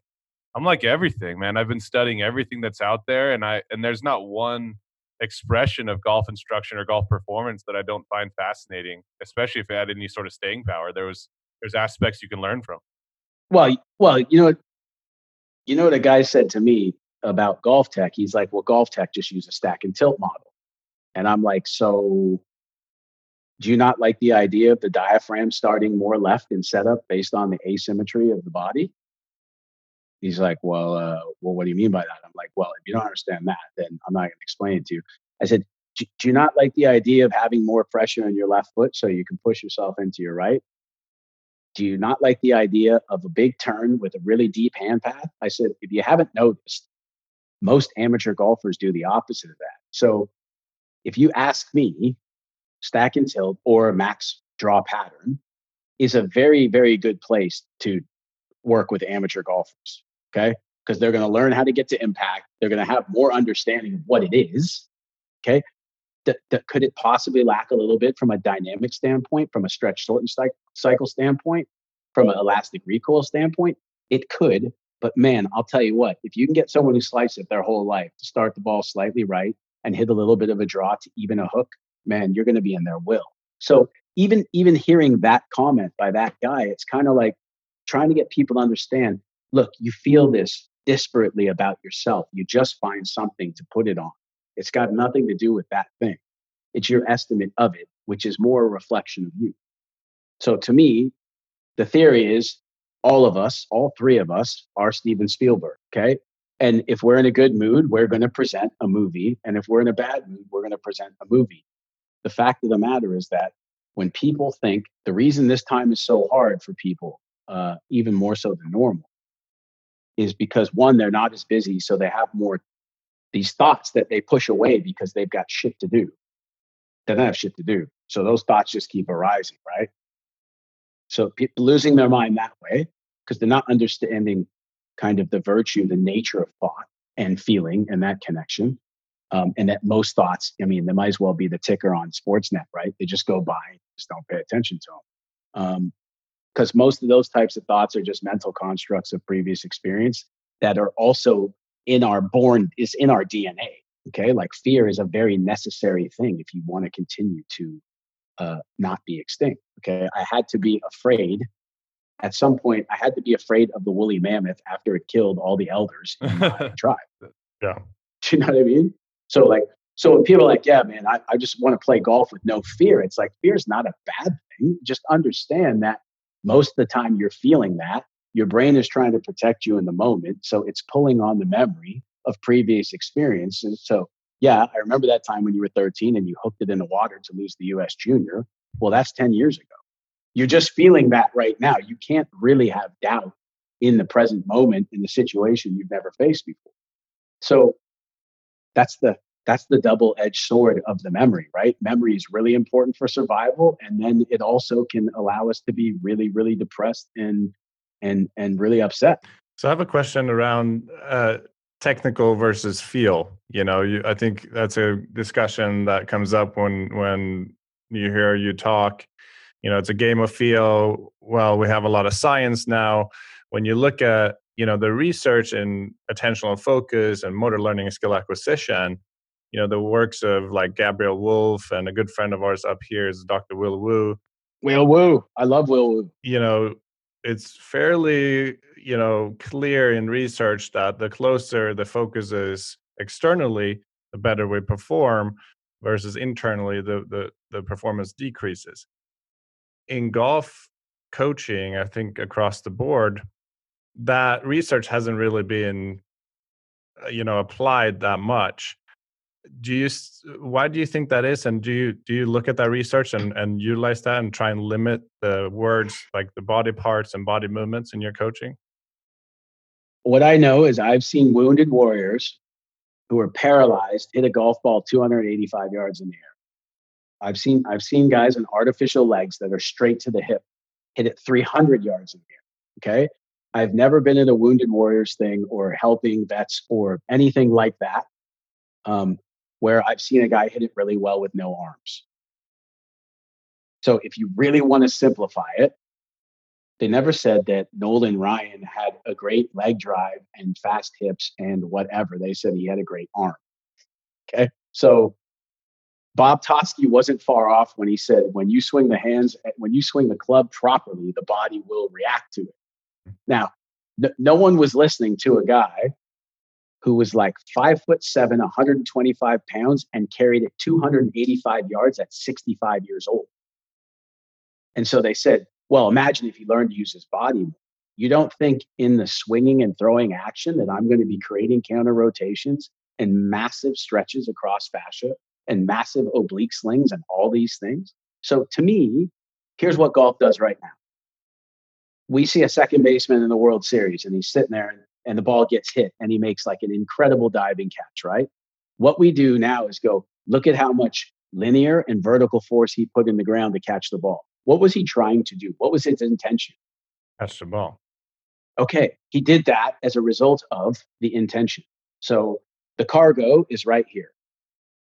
i'm like everything man. I've been studying everything that's out there and i and there's not one expression of golf instruction or golf performance that i don't find fascinating especially if it had any sort of staying power. There was there's aspects you can learn from. Well, well, you know, you know what a guy said to me about GolfTec. He's like, "Well, GolfTec just use a stack and tilt model," and I'm like, "So, do you not like the idea of the diaphragm starting more left in setup based on the asymmetry of the body?" He's like, "Well, uh, well, what do you mean by that?" I'm like, "Well, if you don't understand that, then I'm not going to explain it to you." I said, do you not like the idea of having more pressure in your left foot so you can push yourself into your right? Do you not like the idea of a big turn with a really deep hand path? I said, if you haven't noticed, most amateur golfers do the opposite of that. So if you ask me, stack and tilt or max draw pattern is a very, very good place to work with amateur golfers. Okay. Because they're going to learn how to get to impact. They're going to have more understanding of what it is. Okay could it possibly lack a little bit from a dynamic standpoint, from a stretch shorten cycle standpoint, from an elastic recoil standpoint? It could, but man, I'll tell you what, if you can get someone who slices it their whole life to start the ball slightly right and hit a little bit of a draw to even a hook, man, you're going to be in their will. So even even hearing that comment by that guy, it's kind of like trying to get people to understand, look, you feel this disparately about yourself. You just find something to put it on. It's got nothing to do with that thing. It's your estimate of it, which is more a reflection of you. So to me, the theory is all of us, all three of us, are Steven Spielberg. Okay. And if we're in a good mood, we're going to present a movie. And if we're in a bad mood, we're going to present a movie. The fact of the matter is that when people think the reason this time is so hard for people, uh, even more so than normal, is because one, they're not as busy, so they have more these thoughts that they push away because they've got shit to do. They don't have shit to do. So those thoughts just keep arising, right? So people losing their mind that way because they're not understanding kind of the virtue, the nature of thought and feeling and that connection. Um, and that most thoughts, I mean, they might as well be the ticker on Sportsnet, right? They just go by, just don't pay attention to them. Because um, most of those types of thoughts are just mental constructs of previous experience that are also in our born is in our DNA. Okay, like fear is a very necessary thing if you want to continue to uh, not be extinct. Okay, I had to be afraid. At some point, I had to be afraid of the woolly mammoth after it killed all the elders in my tribe. Yeah, do you know what I mean? So, like, so when people are like, "Yeah, man, I, I just want to play golf with no fear," it's like fear is not a bad thing. Just understand that most of the time you're feeling that your brain is trying to protect you in the moment. So it's pulling on the memory of previous experiences. So, yeah, I remember that time when you were 13 and you hooked it in the water to lose the US junior. Well, that's 10 years ago. You're just feeling that right now. You can't really have doubt in the present moment in the situation you've never faced before. So that's the that's the double edged sword of the memory, right? Memory is really important for survival, and then it also can allow us to be really, really depressed and and and really upset. So I have a question around uh, technical versus feel. You know, you, I think that's a discussion that comes up when when you hear you talk. You know, it's a game of feel. Well, we have a lot of science now. When you look at you know the research in attentional focus and motor learning and skill acquisition, you know the works of like Gabriele Wulf and a good friend of ours up here is Dr. Will Wu. Will Wu, I love Will Wu. You know, it's fairly you know clear in research that the closer the focus is externally, the better we perform, versus internally the the the performance decreases. In golf coaching, I think across the board, that research hasn't really been uh, you know applied that much do you why do you think that is? And do you do you look at that research and and utilize that and try and limit the words like the body parts and body movements in your coaching? What i know is i've seen wounded warriors who are paralyzed hit a golf ball 285 yards in the air. I've seen i've seen guys in artificial legs that are straight to the hip hit it 300 yards in the air okay? I've never been in a wounded warriors thing or helping vets or anything like that. Um, where I've seen a guy hit it really well with no arms. So if you really want to simplify it, they never said that Nolan Ryan had a great leg drive and fast hips and whatever. They said he had a great arm. Okay. So Bob Toski wasn't far off when he said, when you swing the hands, eh, when you swing the club properly, the body will react to it. Now, no one was listening to a guy who was like five foot seven, 125 pounds, and carried it 285 yards at 65 years old. And so they said, well, imagine if he learned to use his body. You don't think in the swinging and throwing action that I'm going to be creating counter rotations and massive stretches across fascia and massive oblique slings and all these things? So to me, here's what golf does right now. We see a second baseman in the World Series and he's sitting there and and the ball gets hit and he makes like an incredible diving catch, right? What we do now is go, look at how much linear and vertical force he put in the ground to catch the ball. What was he trying to do? What was his intention? Catch the ball. Okay, he did that as a result of the intention. So the cargo is right here.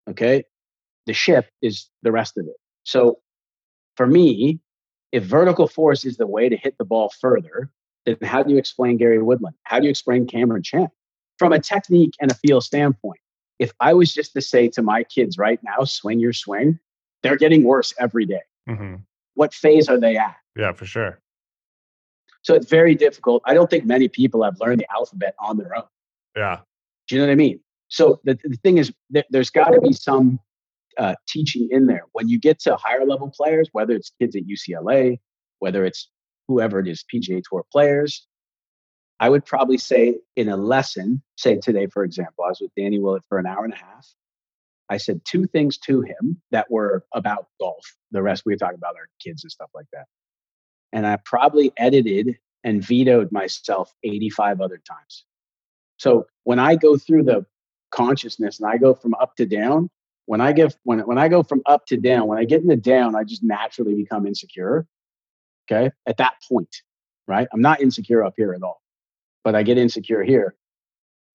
Okay, the ship is the rest of it. So for me, if vertical force is the way to hit the ball further, then how do you explain Gary Woodland? How do you explain Cameron Champ? From a technique and a feel standpoint, if I was just to say to my kids right now, swing your swing, they're getting worse every day. Mm-hmm. What phase are they at? Yeah, for sure. So it's very difficult. I don't think many people have learned the alphabet on their own. Yeah. Do you know what I mean? So the, the thing is, that there's got to be some uh, teaching in there. When you get to higher level players, whether it's kids at UCLA, whether it's whoever it is, PGA Tour players. I would probably say in a lesson, say today, for example, I was with Danny Willett for an hour and a half. I said two things to him that were about golf. The rest we were talking about our kids and stuff like that. And I probably edited and vetoed myself 85 other times. So when I go through the consciousness and I go from up to down, when I give when when I go from up to down, when I get in the down, I just naturally become insecure. Okay. At that point, right? I'm not insecure up here at all, but I get insecure here.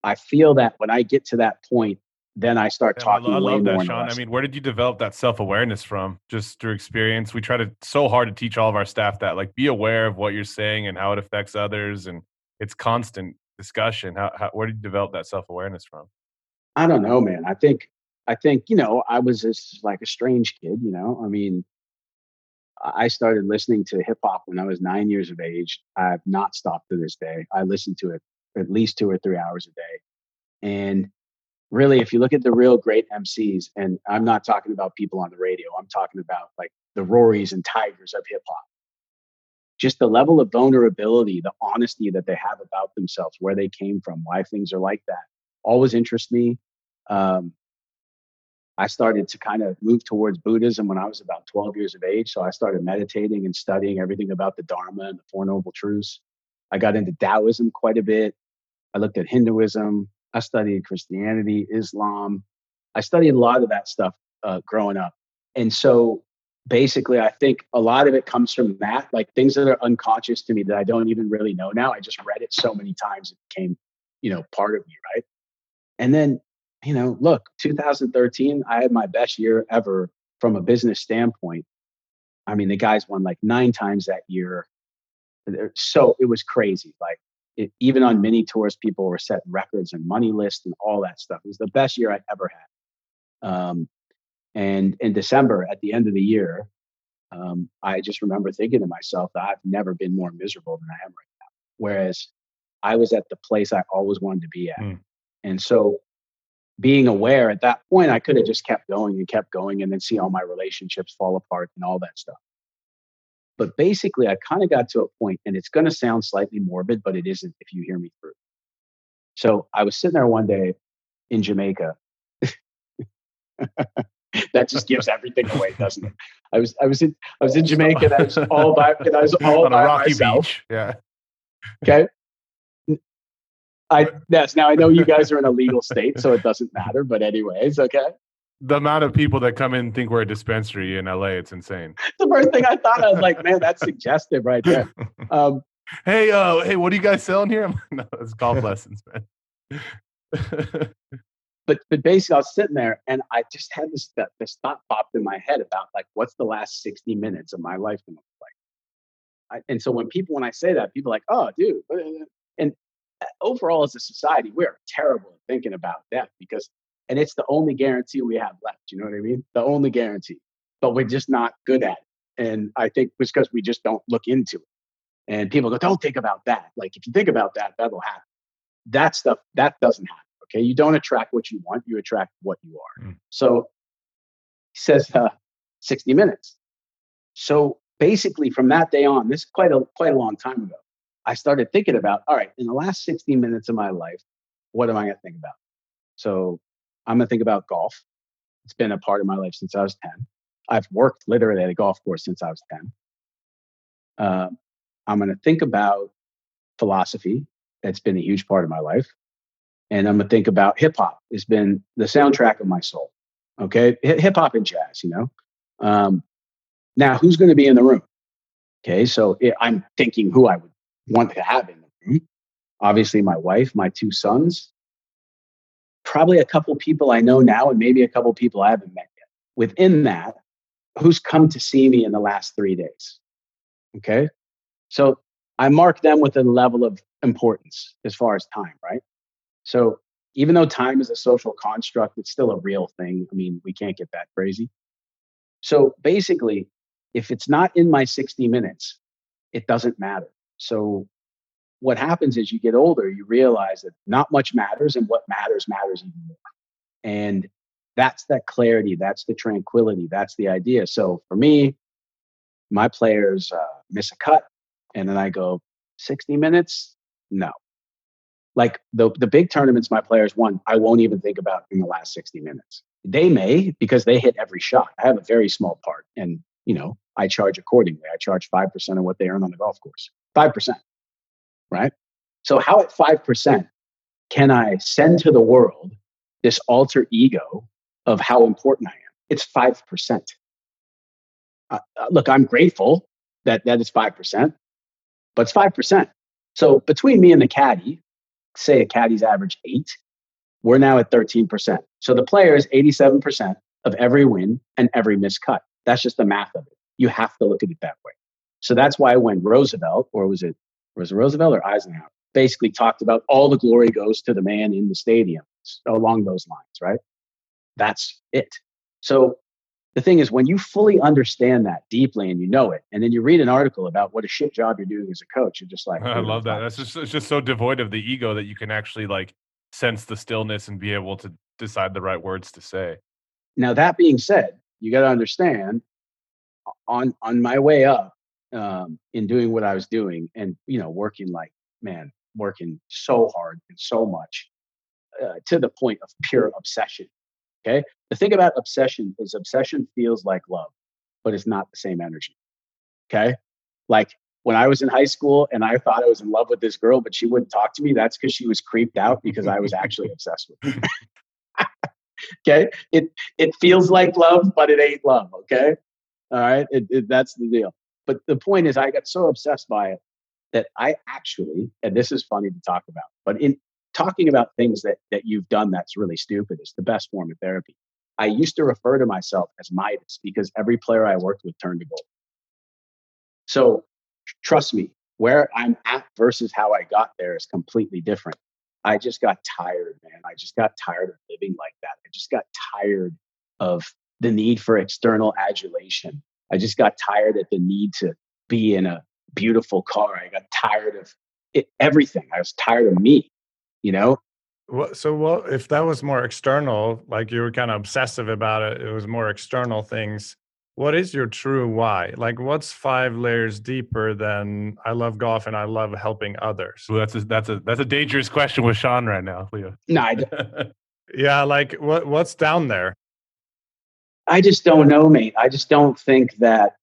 I feel that when I get to that point, then I start talking. I, love that, Sean. I mean, where did you develop that self awareness from? Just through experience. We try to so hard to teach all of our staff that, like, be aware of what you're saying and how it affects others, and it's constant discussion. How, how where did you develop that self awareness from? I don't know, man. I think I think you know I was just like a strange kid. You know, I mean, I started listening to hip hop when I was nine years of age. I have not stopped to this day. I listen to it at least two or three hours a day. And really, if you look at the real great MCs, and I'm not talking about people on the radio, I'm talking about like the Rorys and Tigers of hip hop. Just the level of vulnerability, the honesty that they have about themselves, where they came from, why things are like that, always interests me. Um, I started to kind of move towards Buddhism when I was about 12 years of age. So I started meditating and studying everything about the Dharma and the Four Noble Truths. I got into Taoism quite a bit. I looked at Hinduism. I studied Christianity, Islam. I studied a lot of that stuff uh, growing up. And so basically, I think a lot of it comes from that, like things that are unconscious to me that I don't even really know now. I just read it so many times, it became, you know, part of me, right? And then, you know, look, 2013, I had my best year ever from a business standpoint. I mean, the guys won like nine times that year. So it was crazy. Like it, even on mini tours, people were setting records and money lists and all that stuff. It was the best year I ever had. Um, and in December, at the end of the year, um, I just remember thinking to myself that I've never been more miserable than I am right now. Whereas I was at the place I always wanted to be at. Mm. And so being aware at that point, I could have just kept going and kept going and then see all my relationships fall apart and all that stuff. But basically, I kind of got to a point, and it's going to sound slightly morbid, but it isn't if you hear me through. So I was sitting there one day in Jamaica. that just gives everything away, doesn't it? I was I was in I was in Jamaica. And I was all by and I was all on a rocky myself. beach. Yeah. Okay. I yes. Now I know you guys are in a legal state, so it doesn't matter. But anyways, okay. The amount of people that come in and think we're a dispensary in LA, it's insane. The first thing I thought, I was like, man, that's suggestive right there. Um, hey, uh, hey, what are you guys selling here? no, it's golf lessons, man. but but basically, I was sitting there and I just had this this thought popped in my head about like, what's the last sixty minutes of my life going to look like? I, and so when people when I say that, people are like, oh, dude, uh, overall as a society, we're terrible at thinking about death because, and it's the only guarantee we have left. You know what I mean? The only guarantee, but we're just not good at it. And I think it's because we just don't look into it. And people go, don't think about that. Like if you think about that, that'll happen. That stuff, that doesn't happen. Okay. You don't attract what you want, you attract what you are. Mm. So he says uh, 60 minutes. So basically from that day on, this is quite a quite a long time ago. I started thinking about, all right, in the last 60 minutes of my life, what am I going to think about? So I'm going to think about golf. It's been a part of my life since I was 10. I've worked literally at a golf course since I was 10. Uh, I'm going to think about philosophy. That's been a huge part of my life. And I'm going to think about hip hop. It's been the soundtrack of my soul. Okay. Hip hop and jazz, you know? Um, now, who's going to be in the room? Okay. So it, I'm thinking who I would want to have in the room. Obviously, my wife, my two sons, probably a couple people I know now, and maybe a couple people I haven't met yet. Within that, who's come to see me in the last three days? Okay. So I mark them with a level of importance as far as time, right? So even though time is a social construct, it's still a real thing. I mean, we can't get that crazy. So basically, if it's not in my 60 minutes, it doesn't matter. So what happens is you get older, you realize that not much matters and what matters matters even more. And that's that clarity, that's the tranquility, that's the idea. So for me, my players uh, miss a cut and then I go 60 minutes? No. Like the, the big tournaments my players won, I won't even think about in the last 60 minutes. They may because they hit every shot. I have a very small part and, you know, I charge accordingly. I charge 5% of what they earn on the golf course. 5%, right? So, how at 5% can I send to the world this alter ego of how important I am? It's 5%. Uh, uh, look, I'm grateful that that is 5%, but it's 5%. So, between me and the caddy, say a caddy's average eight, we're now at 13%. So, the player is 87% of every win and every miscut. That's just the math of it. You have to look at it that way. So that's why when Roosevelt, or was it was it Roosevelt or Eisenhower, basically talked about all the glory goes to the man in the stadium along those lines, right? That's it. So the thing is, when you fully understand that deeply and you know it, and then you read an article about what a shit job you're doing as a coach, you're just like, I love that. That's just it's just so devoid of the ego that you can actually like sense the stillness and be able to decide the right words to say. Now that being said, you got to understand on on my way up um, in doing what I was doing and, you know, working like, man, working so hard and so much uh, to the point of pure obsession. Okay. The thing about obsession is obsession feels like love, but it's not the same energy. Okay. Like when I was in high school and I thought I was in love with this girl, but she wouldn't talk to me, that's because she was creeped out because I was actually obsessed with her. okay. It it feels like love, but it ain't love. Okay. All right. It, it, that's the deal. But the point is, I got so obsessed by it that I actually, and this is funny to talk about, but in talking about things that that you've done that's really stupid is the best form of therapy. I used to refer to myself as Midas because every player I worked with turned to gold. So trust me, where I'm at versus how I got there is completely different. I just got tired, man. I just got tired of living like that. I just got tired of the need for external adulation. I just got tired of the need to be in a beautiful car. I got tired of it, everything. I was tired of me, you know? Well, so what if that was more external, like you were kind of obsessive about it, it was more external things what is your true why? Like, what's five layers deeper than I love golf and I love helping others? Well, that's a, that's a that's a dangerous question with Sean right now, Leo. No, I yeah, like what what's down there? I just don't know, mate. I just don't think that.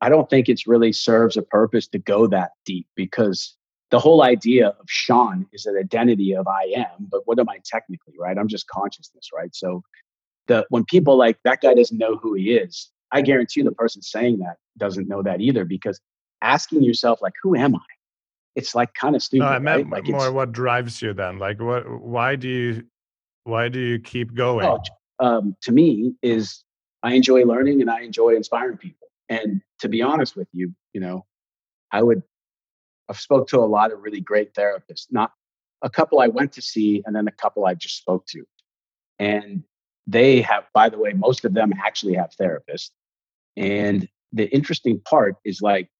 I don't think it's really serves a purpose to go that deep because the whole idea of Sean is an identity of I am, but what am I technically, right? I'm just consciousness, right? So the when people like that guy doesn't know who he is, I guarantee the person saying that doesn't know that either because asking yourself like, who am I? It's like kind of stupid. No, I meant right? like more what drives you then. Like what? Why do you? Why do you keep oh, going? Oh, um, to me, is I enjoy learning and I enjoy inspiring people. And to be honest with you, you know, I would. I've spoke to a lot of really great therapists. Not a couple I went to see, and then a couple I just spoke to. And they have, by the way, most of them actually have therapists. And the interesting part is like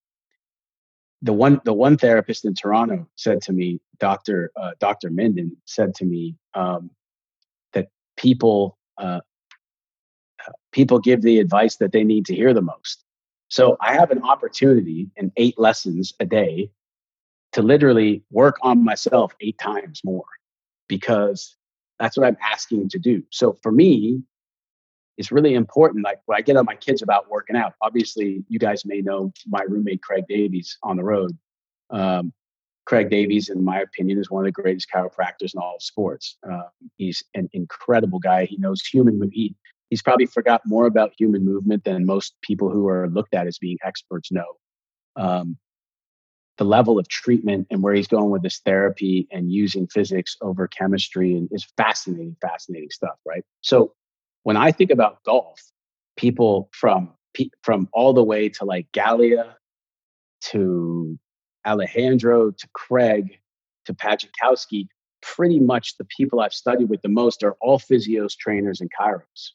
the one the one therapist in Toronto said to me, Doctor uh, Doctor Minden said to me um, that people uh, people give the advice that they need to hear the most. So I have an opportunity in eight lessons a day to literally work on myself eight times more because that's what I'm asking to do. So for me, it's really important. Like when I get on my kids about working out, obviously you guys may know my roommate Craig Davies on the road. Um, Craig Davies, in my opinion, is one of the greatest chiropractors in all of sports. Uh, he's an incredible guy. He knows human movement. he's probably forgot more about human movement than most people who are looked at as being experts know. Um, the level of treatment and where he's going with this therapy and using physics over chemistry and is fascinating, fascinating stuff, right? So when I think about golf, people from from all the way to like Gallia to Alejandro to Craig to Pajkowski, pretty much the people I've studied with the most are all physios, trainers, and chiros.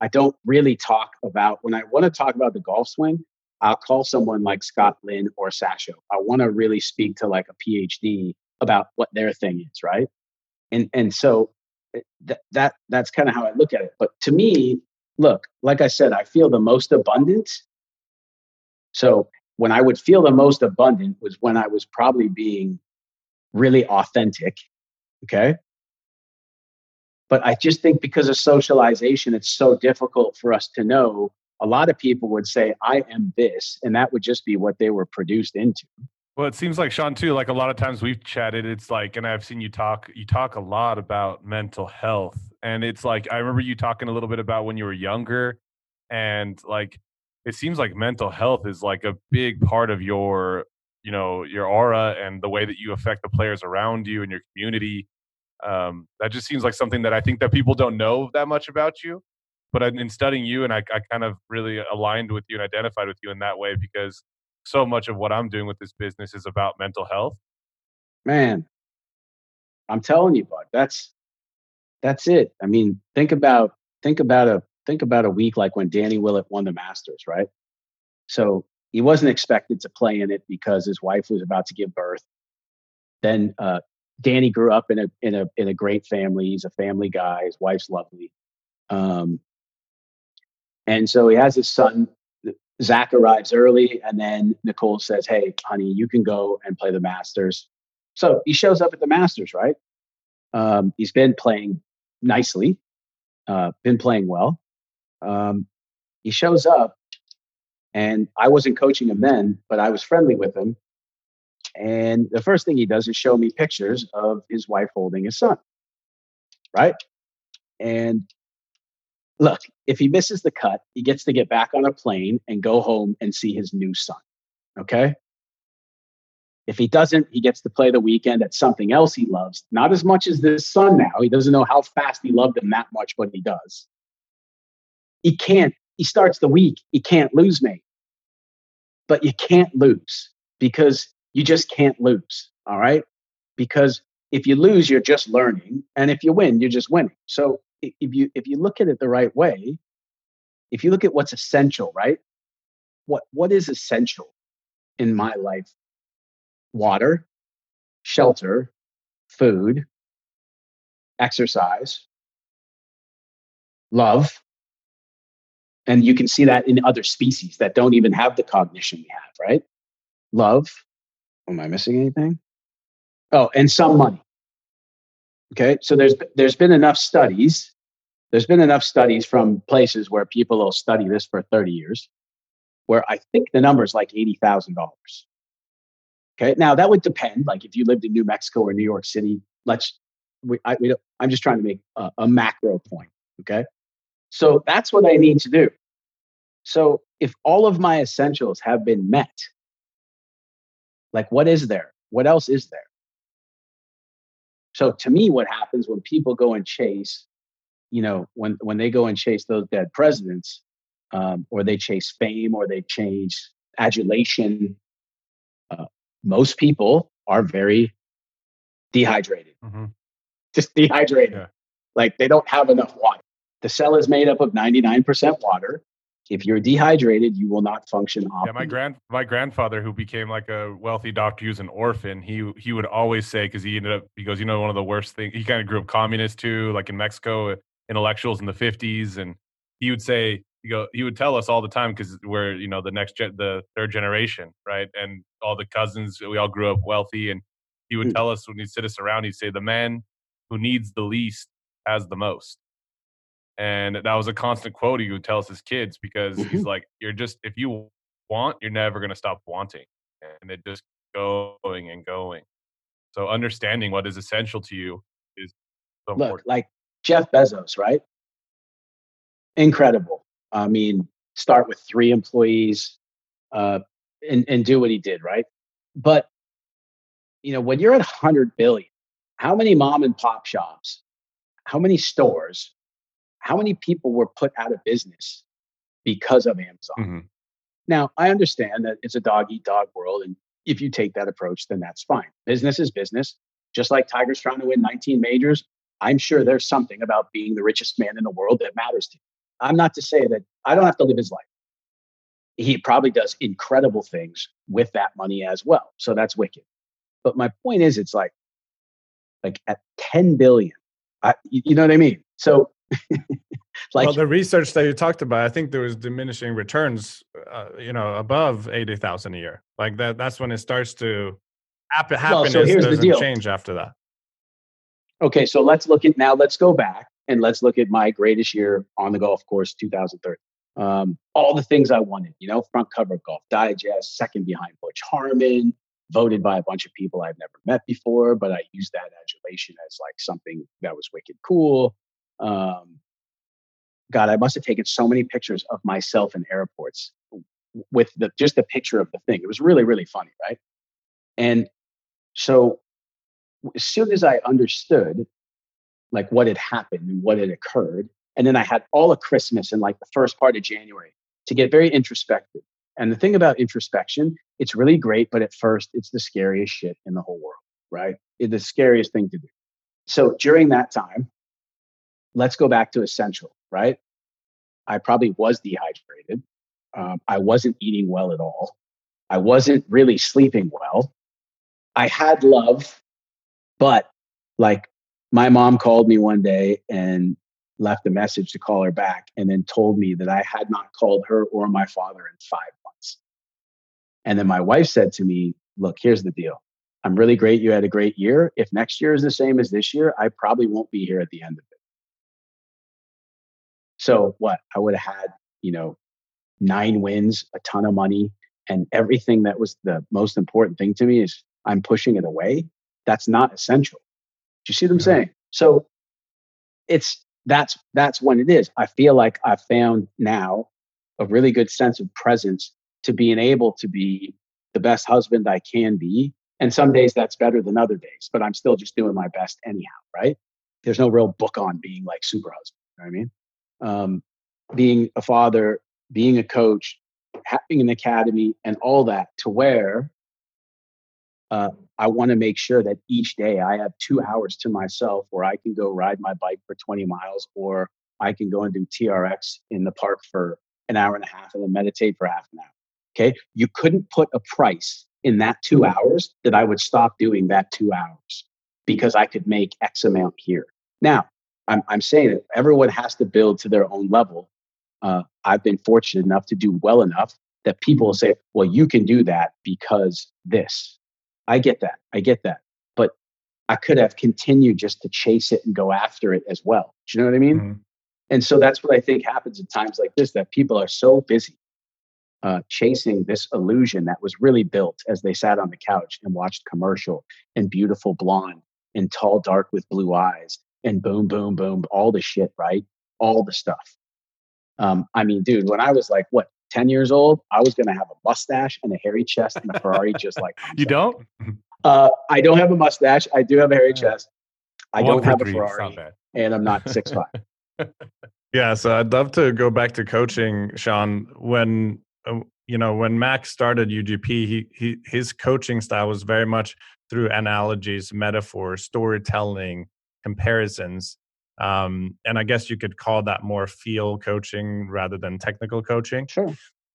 I don't really talk about when I want to talk about the golf swing. I'll call someone like Scott Lynn or Sasho. I want to really speak to like a PhD about what their thing is, right? And and so eh, that that that's kind of how I look at it. But to me, look, like I said, I feel the most abundant. So when I would feel the most abundant was when I was probably being really authentic. Okay. But I just think because of socialization, it's so difficult for us to know a lot of people would say, I am this, and that would just be what they were produced into. Well, it seems like Sean too. Like a lot of times we've chatted, it's like, and I've seen you talk. You talk a lot about mental health, and it's like I remember you talking a little bit about when you were younger, and like it seems like mental health is like a big part of your, you know, your aura and the way that you affect the players around you and your community. Um, that just seems like something that I think that people don't know that much about you but in studying you and I, I kind of really aligned with you and identified with you in that way because so much of what i'm doing with this business is about mental health. Man. I'm telling you bud that's that's it. I mean think about think about a think about a week like when danny willett won the masters right so he wasn't expected to play in it because his wife was about to give birth then uh, danny grew up in a in a in a great family he's a family guy his wife's lovely um, and so he has his son. Zach arrives early, and then Nicole says, Hey, honey, you can go and play the Masters. So he shows up at the Masters, right? Um, he's been playing nicely, uh, been playing well. Um, he shows up, And I wasn't coaching him then, but I was friendly with him. And the first thing he does is show me pictures of his wife holding his son. Right. And look, if he misses the cut, he gets to get back on a plane and go home and see his new son. Okay. If he doesn't, he gets to play the weekend at something else he loves. Not as much as this son now. He doesn't know how fast he loved him that much, but he does. He can't, he starts the week. He can't lose me. But you can't lose because you just can't lose. All right. Because if you lose, you're just learning. And if you win, you're just winning. So if you if you look at it the right way, if you look at what's essential, right? What what is essential in my life water, shelter, food, exercise, love. And you can see that in other species that don't even have the cognition we have, right? Love. Am I missing anything? Oh, and some money. Okay, so there's there's been enough studies. There's been enough studies from places where people will study this for 30 years, where I think the number is like eighty thousand dollars. Okay. Now that would depend. Like if you lived in New Mexico or New York City, let's, we, I, we I'm just trying to make a, a macro point. Okay. So that's what I need to do. So if all of my essentials have been met, like what is there? What else is there? So to me, what happens when people go and chase, you know, when when they go and chase those dead presidents, um, or they chase fame, or they chase adulation, uh, most people are very dehydrated, mm-hmm. just dehydrated. Yeah. Like they don't have enough water. The cell is made up of 99% water. If you're dehydrated, you will not function optimally. Yeah, my grand my grandfather, who became like a wealthy doctor, he was an orphan. He he would always say because he ended up he goes, you know, one of the worst things. He kind of grew up communist too, like in Mexico, intellectuals in the 50s, and he would say he go he would tell us all the time because we're you know the next gen, the third generation right and all the cousins we all grew up wealthy and he would mm. tell us when he'd sit us around he'd say the man who needs the least has the most and that was a constant quote he would tell us as kids because mm-hmm. he's like you're just if you want you're never going to stop wanting and it just going and going so understanding what is essential to you is so Look, important. like jeff bezos right incredible I mean, start with three employees uh, and, and do what he did, right? But, you know, when you're at 100 billion, how many mom and pop shops, how many stores, how many people were put out of business because of Amazon? Mm-hmm. Now, I understand that it's a dog eat dog world. And if you take that approach, then that's fine. Business is business. Just like Tiger's trying to win 19 majors, I'm sure there's something about being the richest man in the world that matters to you. I'm not to say that I don't have to live his life. He probably does incredible things with that money as well. So that's wicked. But my point is, it's like, like at 10 billion, I, you know what I mean? So, like, well, the research that you talked about, I think there was diminishing returns, uh, you know, above 80,000 a year. Like that, that's when it starts to happen. Happiness well, so doesn't change after that. Okay. So let's look at now, let's go back and let's look at my greatest year on the golf course 2030 um, all the things i wanted you know front cover of golf digest second behind butch harmon voted by a bunch of people i've never met before but i used that adulation as like something that was wicked cool um, god i must have taken so many pictures of myself in airports with the just the picture of the thing it was really really funny right and so as soon as i understood like what had happened and what had occurred. And then I had all of Christmas and like the first part of January to get very introspective. And the thing about introspection, it's really great, but at first it's the scariest shit in the whole world, right? It's the scariest thing to do. So during that time, let's go back to essential, right? I probably was dehydrated. Um, I wasn't eating well at all. I wasn't really sleeping well. I had love, but like my mom called me one day and left a message to call her back and then told me that I had not called her or my father in five months. And then my wife said to me, Look, here's the deal. I'm really great. You had a great year. If next year is the same as this year, I probably won't be here at the end of it. So what? I would have had, you know, nine wins, a ton of money, and everything that was the most important thing to me is I'm pushing it away. That's not essential. Do you see what I'm mm-hmm. saying? So it's that's that's when it is. I feel like I've found now a really good sense of presence to being able to be the best husband I can be. And some days that's better than other days, but I'm still just doing my best anyhow, right? There's no real book on being like super husband. You know what I mean? Um, being a father, being a coach, having an academy, and all that to where uh, I want to make sure that each day I have two hours to myself where I can go ride my bike for 20 miles or I can go and do TRX in the park for an hour and a half and then meditate for half an hour. Okay. You couldn't put a price in that two hours that I would stop doing that two hours because I could make X amount here. Now, I'm, I'm saying that everyone has to build to their own level. Uh, I've been fortunate enough to do well enough that people will say, well, you can do that because this. I get that. I get that. But I could have continued just to chase it and go after it as well. Do you know what I mean? Mm-hmm. And so that's what I think happens at times like this that people are so busy uh, chasing this illusion that was really built as they sat on the couch and watched commercial and beautiful blonde and tall dark with blue eyes and boom boom boom all the shit right? All the stuff. Um, i mean dude when i was like what 10 years old i was going to have a mustache and a hairy chest and a ferrari just like you don't? Uh, i don't have a mustache. I do have a hairy chest. I don't have a ferrari and i'm not six five. Yeah so i'd love to go back to coaching sean. When uh, you know when Max started UGP, he, he his coaching style was very much through analogies, metaphors, storytelling, comparisons. Um, and I guess you could call that more feel coaching rather than technical coaching. Sure.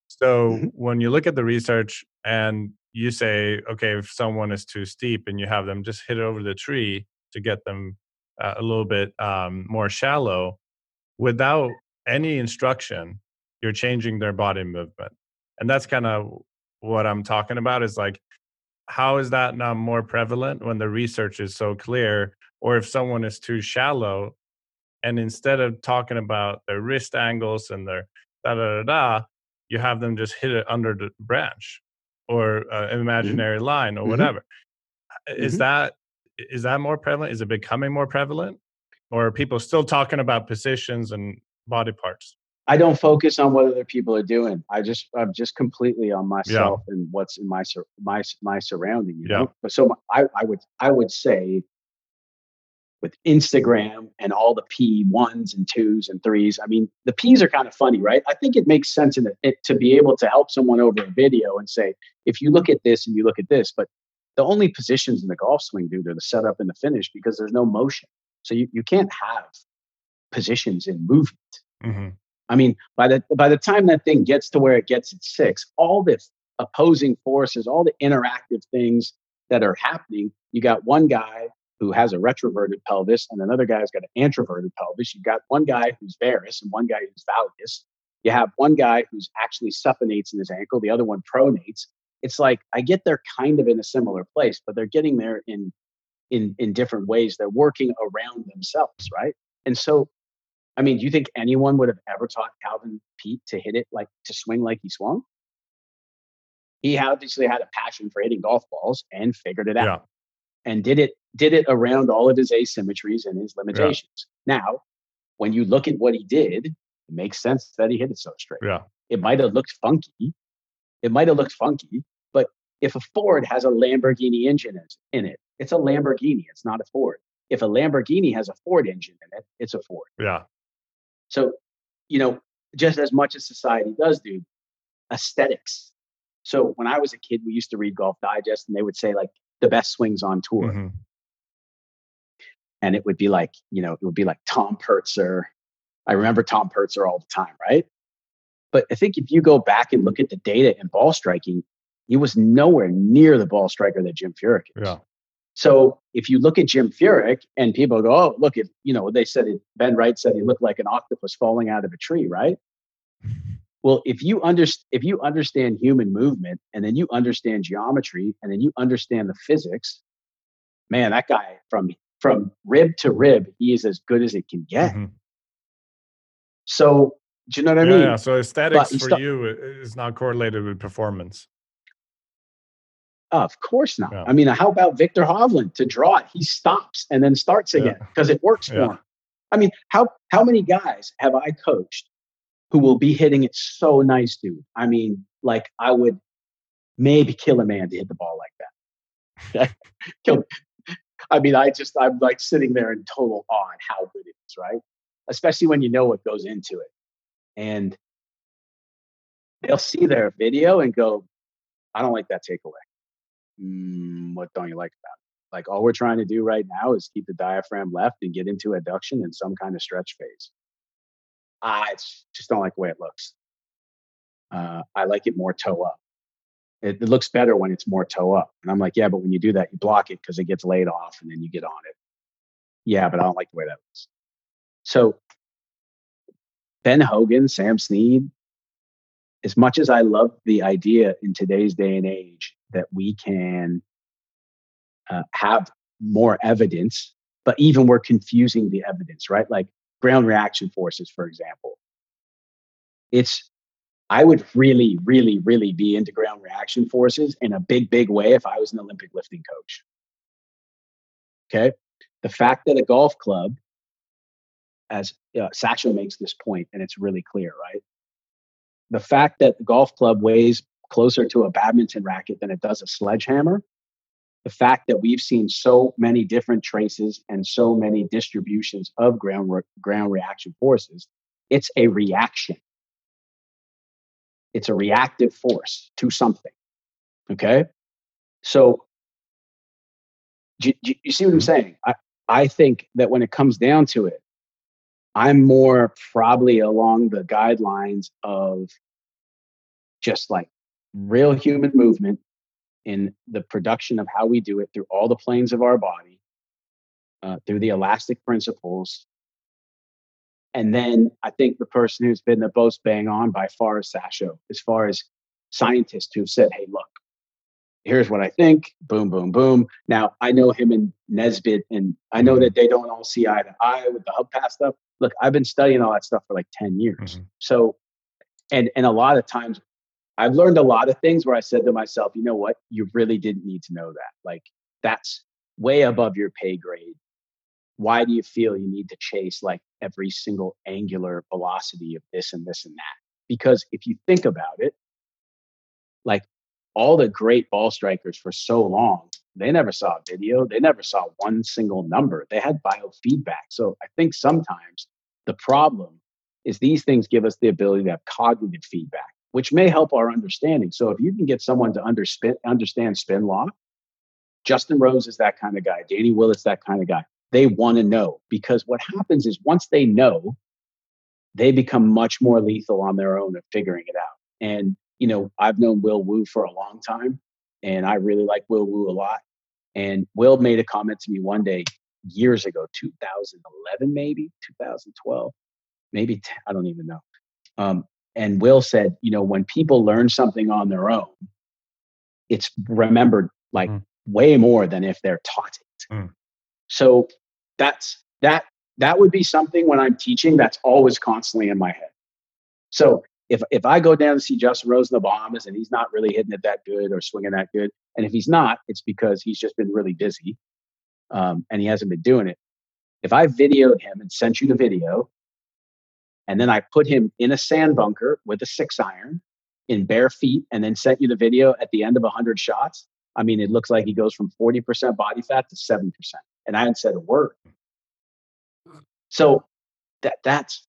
So mm-hmm. when you look at the research and you say, okay, if someone is too steep and you have them just hit it over the tree to get them uh, a little bit um, more shallow without any instruction, you're changing their body movement and that's kind of what i'm talking about is like how is that not more prevalent when the research is so clear or if someone is too shallow and instead of talking about their wrist angles and their da da da da you have them just hit it under the branch or uh, an mm-hmm. imaginary mm-hmm. line or mm-hmm. whatever is mm-hmm. that is that more prevalent is it becoming more prevalent or are people still talking about positions and body parts I don't focus on what other people are doing. I just I'm just completely on myself yeah. and what's in my my my surrounding. You know? But so I I would I would say with Instagram and all the P ones and twos and threes. I mean, the P's are kind of funny, right? I think it makes sense in it to be able to help someone over a video and say, if you look at this and you look at this, but the only positions in the golf swing, dude, are the setup and the finish because there's no motion. So you, you can't have positions in movement. Mm-hmm. I mean, by the by the time that thing gets to where it gets at six, all the opposing forces, all the interactive things that are happening, you got one guy who has a retroverted pelvis and another guy's got an anteverted pelvis. You've got one guy who's varus and one guy who's valgus. You have one guy who's actually supinates in his ankle, the other one pronates. It's like I get they're kind of in a similar place, but they're getting there in in in different ways. They're working around themselves, right? And so I mean, do you think anyone would have ever taught Calvin Peete to hit it like to swing like he swung? He obviously had a passion for hitting golf balls and figured it out. Yeah. And did it did it around all of his asymmetries and his limitations. Yeah. Now, when you look at what he did, it makes sense that he hit it so straight. Yeah. It might have looked funky. It might have looked funky, but if a Ford has a Lamborghini engine in it, it's a Lamborghini. It's not a Ford. If a Lamborghini has a Ford engine in it, it's a Ford. Yeah. So, you know, just as much as society does, do, aesthetics. So when I was a kid, we used to read Golf Digest and they would say like the best swings on tour. Mm-hmm. And it would be like, you know, it would be like Tom Purtzer. I remember Tom Purtzer all the time, right? But I think if you go back and look at the data in ball striking, he was nowhere near the ball striker that Jim Furyk is. Yeah. So if you look at Jim Furyk and people go, oh, look, at you know, they said it, Ben Wright said he looked like an octopus falling out of a tree, right? Well, if you under, if you understand human movement and then you understand geometry and then you understand the physics, man, that guy from from rib to rib, he is as good as it can get. Mm-hmm. So Do you know what I yeah, mean? Yeah. So aesthetics for st- you is not correlated with performance. Of course not. Yeah. I mean, how about Viktor Hovland to draw it? He stops and then starts again because yeah. it works for him. I mean, how how many guys have I coached who will be hitting it so nice, dude? I mean, like I would maybe kill a man to hit the ball like that. kill. I mean, I just I'm like sitting there in total awe on how good it is, right? Especially when you know what goes into it, and they'll see their video and go, "I don't like that takeaway." Mm, what don't you like about it? Like all we're trying to do right now is keep the diaphragm left and get into adduction in some kind of stretch phase. I just don't like the way it looks. Uh, I like it more toe up. It, it, looks better when it's more toe up. And I'm like, yeah, but when you do that, you block it because it gets laid off and then you get on it. Yeah, but I don't like the way that looks. So Ben Hogan, Sam Snead, as much as I love the idea in today's day and age that we can uh, have more evidence, but even we're confusing the evidence, right? Like ground reaction forces, for example. It's, I would really, really, really be into ground reaction forces in a big, big way if I was an Olympic lifting coach. Okay. The fact that a golf club, as uh, Sasho makes this point, and it's really clear, right? The fact that the golf club weighs closer to a badminton racket than it does a sledgehammer. The fact that we've seen so many different traces and so many distributions of ground, re- ground reaction forces, it's a reaction. It's a reactive force to something. Okay. So, do, do you see what I'm saying? I, I think that when it comes down to it, I'm more probably along the guidelines of just like real human movement in the production of how we do it through all the planes of our body, uh, through the elastic principles. And then I think the person who's been the most bang on by far is Sasho, as far as scientists who said, hey, look, here's what I think, boom, boom, boom. Now, I know him and Nesbit, and I know that they don't all see eye to eye with the hub path stuff. Look, I've been studying all that stuff for like 10 years. Mm-hmm. So, and and a lot of times I've learned a lot of things where I said to myself, you know what, you really didn't need to know that. Like that's way above your pay grade. Why do you feel you need to chase like every single angular velocity of this and this and that? Because if you think about it, like all the great ball strikers for so long, they never saw video. They never saw one single number. They had biofeedback. So I think sometimes the problem is these things give us the ability to have cognitive feedback which may help our understanding. So if you can get someone to understand spin law, Justin Rose is that kind of guy. Danny Willett's that kind of guy. They want to know because what happens is once they know, they become much more lethal on their own of figuring it out. And, you know, I've known Will Wu for a long time and I really like Will Wu a lot. And Will made a comment to me one day years ago, 2011, maybe 2012, maybe 10, I don't even know. Um, and Will said, you know, when people learn something on their own, it's remembered like mm. way more than if they're taught it. Mm. So that's that that would be something when I'm teaching that's always constantly in my head. So if if I go down to see Justin Rose in the Bahamas and he's not really hitting it that good or swinging that good, and if he's not, it's because he's just been really busy um, and he hasn't been doing it. If I videoed him and sent you the video, and then I put him in a sand bunker with a six iron in bare feet and then sent you the video at the end of 100 shots. I mean, it looks like he goes from 40% body fat to 7%. And I hadn't said a word. Mm. So that that's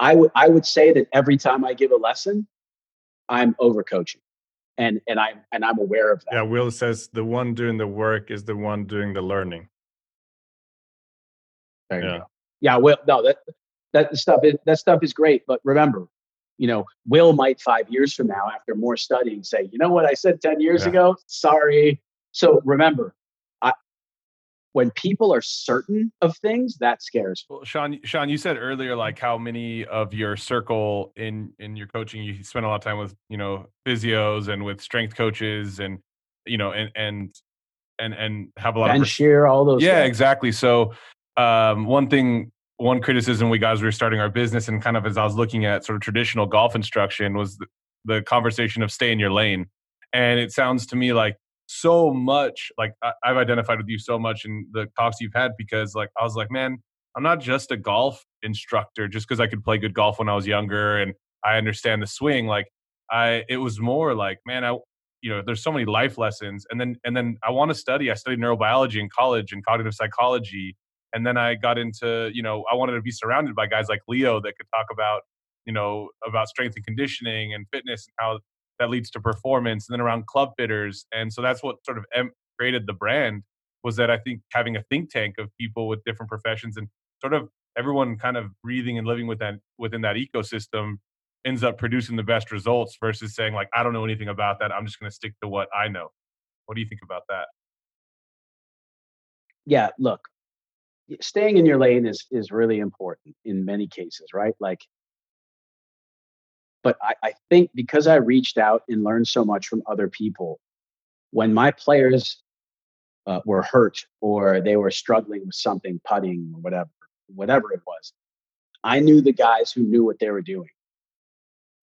I would I would say that every time I give a lesson, I'm overcoaching. And and I'm and I'm aware of that. Yeah, Will says the one doing the work is the one doing the learning. There you yeah. go. Yeah, well, no, that that stuff is that stuff is great. But remember, you know, Will might five years from now, after more studying, say, you know what I said 10 years yeah. ago? Sorry. So remember, I, when people are certain of things, that scares me. Well, Sean, Sean, you said earlier like how many of your circle in in your coaching you spend a lot of time with, you know, physios and with strength coaches and you know, and and and and have a lot ben of share all those Yeah, guys. exactly. So um one thing one criticism we got as we were starting our business and kind of as I was looking at sort of traditional golf instruction was the, the conversation of stay in your lane. And it sounds to me like so much like I, I've identified with you so much in the talks you've had because like I was like, man, I'm not just a golf instructor just because I could play good golf when I was younger and I understand the swing. Like I, it was more like, man, I, you know, there's so many life lessons, and then and then I want to study. I studied neurobiology in college and cognitive psychology, and then I got into, you know, I wanted to be surrounded by guys like Leo that could talk about, you know, about strength and conditioning and fitness and how that leads to performance, and then around club fitters, and so that's what sort of created the brand was that I think having a think tank of people with different professions and sort of everyone kind of breathing and living within within that ecosystem ends up producing the best results versus saying like I don't know anything about that. I'm just going to stick to what I know. What do you think about that? Yeah, look, staying in your lane is is really important in many cases, right? Like but I, I think because I reached out and learned so much from other people, when my players uh, were hurt or they were struggling with something, putting or whatever, whatever it was, I knew the guys who knew what they were doing.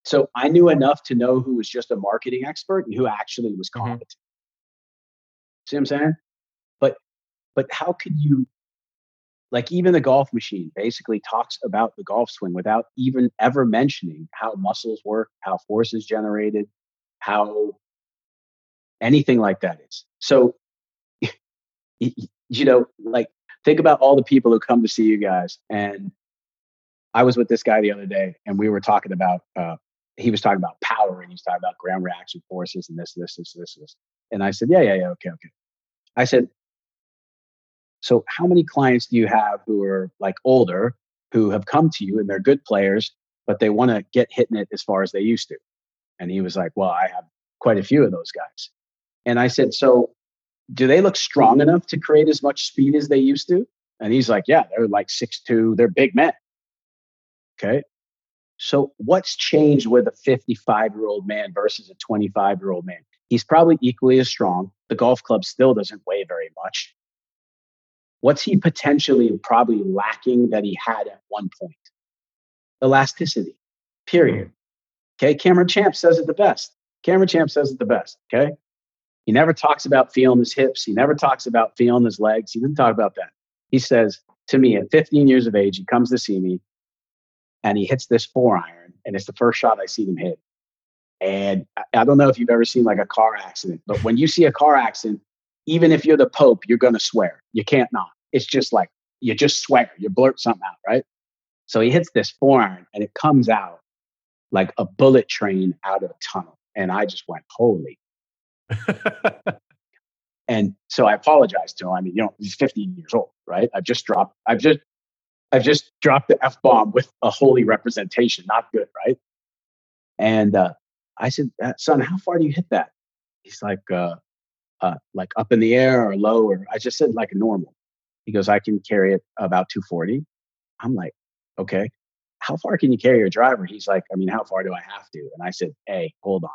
So I knew enough to know who was just a marketing expert and who actually was mm-hmm. competent. Mm-hmm. See what I'm saying? But but how could you like even the golf machine basically talks about the golf swing without even ever mentioning how muscles work, how force is generated, how anything like that is. So you know, like think about all the people who come to see you guys and I was with this guy the other day, and we were talking about uh, he was talking about power and he was talking about ground reaction forces and this, this, this, this, this. And I said, yeah, yeah, yeah, okay, okay. I said, so how many clients do you have who are like older, who have come to you and they're good players, but they want to get hitting it as far as they used to? And he was like, well, I have quite a few of those guys. And I said, so do they look strong enough to create as much speed as they used to? And he's like, yeah, they're like six two, they're big men. Okay. So, what's changed with a 55 year old man versus a 25 year old man? He's probably equally as strong. The golf club still doesn't weigh very much. What's he potentially probably lacking that he had at one point? Elasticity, period. Okay. Cameron Champ says it the best. Cameron Champ says it the best. Okay. He never talks about feeling his hips. He never talks about feeling his legs. He didn't talk about that. He says to me at 15 years of age, he comes to see me and he hits this four iron, and it's the first shot I see him hit. And I don't know if you've ever seen like a car accident, but when you see a car accident, even if you're the Pope, you're going to swear. You can't not. It's just like you just swear, you blurt something out, right? So he hits this four iron and it comes out like a bullet train out of a tunnel. And I just went, holy. and so I apologized to him. I mean, you know, he's 15 years old, right? I've just dropped, I've just I've just dropped the F bomb with a holy representation. Not good, right? And uh, I said, uh, son, how far do you hit that? He's like, uh, uh, like up in the air or low, or I just said like a normal. He goes, I can carry it about 240. I'm like, okay. How far can you carry your driver? He's like, I mean, how far do I have to? And I said, hey, hold on.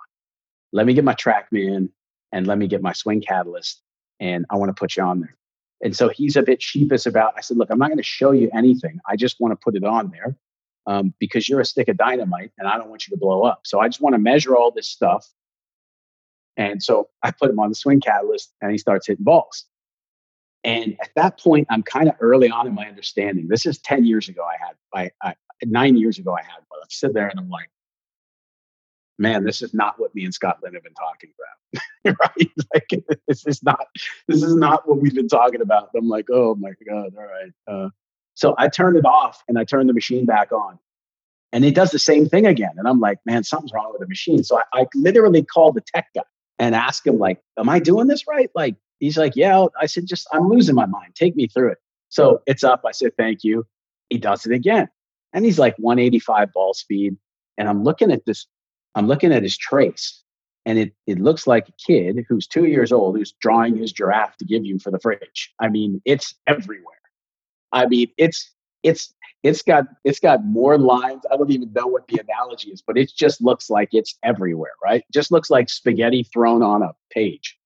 Let me get my TrackMan and let me get my swing catalyst, and I want to put you on there. And so he's a bit sheepish about. I said, "Look, I'm not going to show you anything. I just want to put it on there um, because you're a stick of dynamite, and I don't want you to blow up. So I just want to measure all this stuff." And so I put him on the swing catalyst, and he starts hitting balls. And at that point, I'm kind of early on in my understanding. This is 10 years ago. I had, I, I nine years ago, I had one. I sit there and I'm like, man, this is not what me and Scott Lynn have been talking about. right? Like this is not this is not what we've been talking about. I'm like, oh my God, all right. Uh, so I turned it off and I turned the machine back on. And it does the same thing again. And I'm like, man, something's wrong with the machine. So I, I literally called the tech guy and asked him, like, am I doing this right? Like, he's like, yeah. I said, just I'm losing my mind. Take me through it. So it's up. I said, thank you. He does it again. And he's like 185 ball speed. And I'm looking at this I'm looking at his trace, and it, it looks like a kid who's two years old who's drawing his giraffe to give you for the fridge. I mean, it's everywhere. I mean, it's it's it's got it's got more lines. I don't even know what the analogy is, but it just looks like it's everywhere, right? Just looks like spaghetti thrown on a page.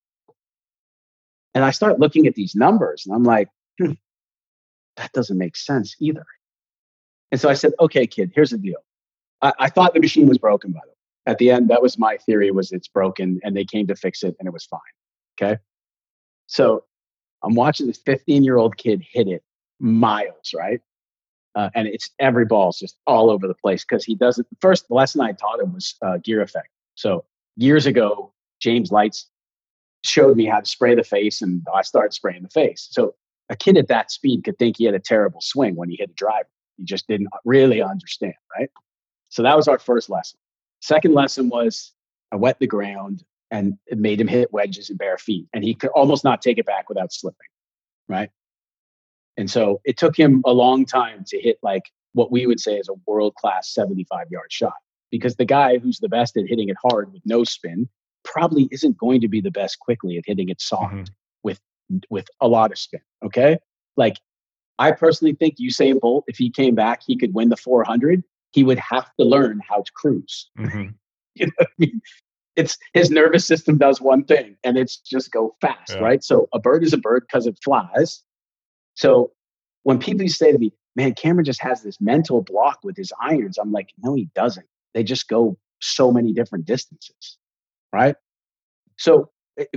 And I start looking at these numbers, and I'm like, hmm, that doesn't make sense either. And so I said, okay, kid, here's the deal. I, I thought the machine was broken, by the way. At the end, that was my theory was it's broken and they came to fix it and it was fine. Okay. So I'm watching this 15 year old kid hit it miles, right? Uh, and it's every ball's just all over the place because he doesn't. First, the lesson I taught him was uh, gear effect. So years ago, James Leitz showed me how to spray the face, and I started spraying the face. So a kid at that speed could think he had a terrible swing when he hit a driver. He just didn't really understand, right? So that was our first lesson. Second lesson was I wet the ground and it made him hit wedges and bare feet, and he could almost not take it back without slipping, right? And so it took him a long time to hit like what we would say is a world class 75 yard shot because the guy who's the best at hitting it hard with no spin probably isn't going to be the best quickly at hitting it soft mm-hmm. with with a lot of spin. Okay, like I personally think Usain Bolt, if he came back, he could win the 400. He would have to learn how to cruise. Mm-hmm. you know I mean? It's his nervous system does one thing, and it's just go fast, yeah. right? So a bird is a bird because it flies. So when people say to me, "Man, Cameron just has this mental block with his irons," I'm like, "No, he doesn't. They just go so many different distances." right? So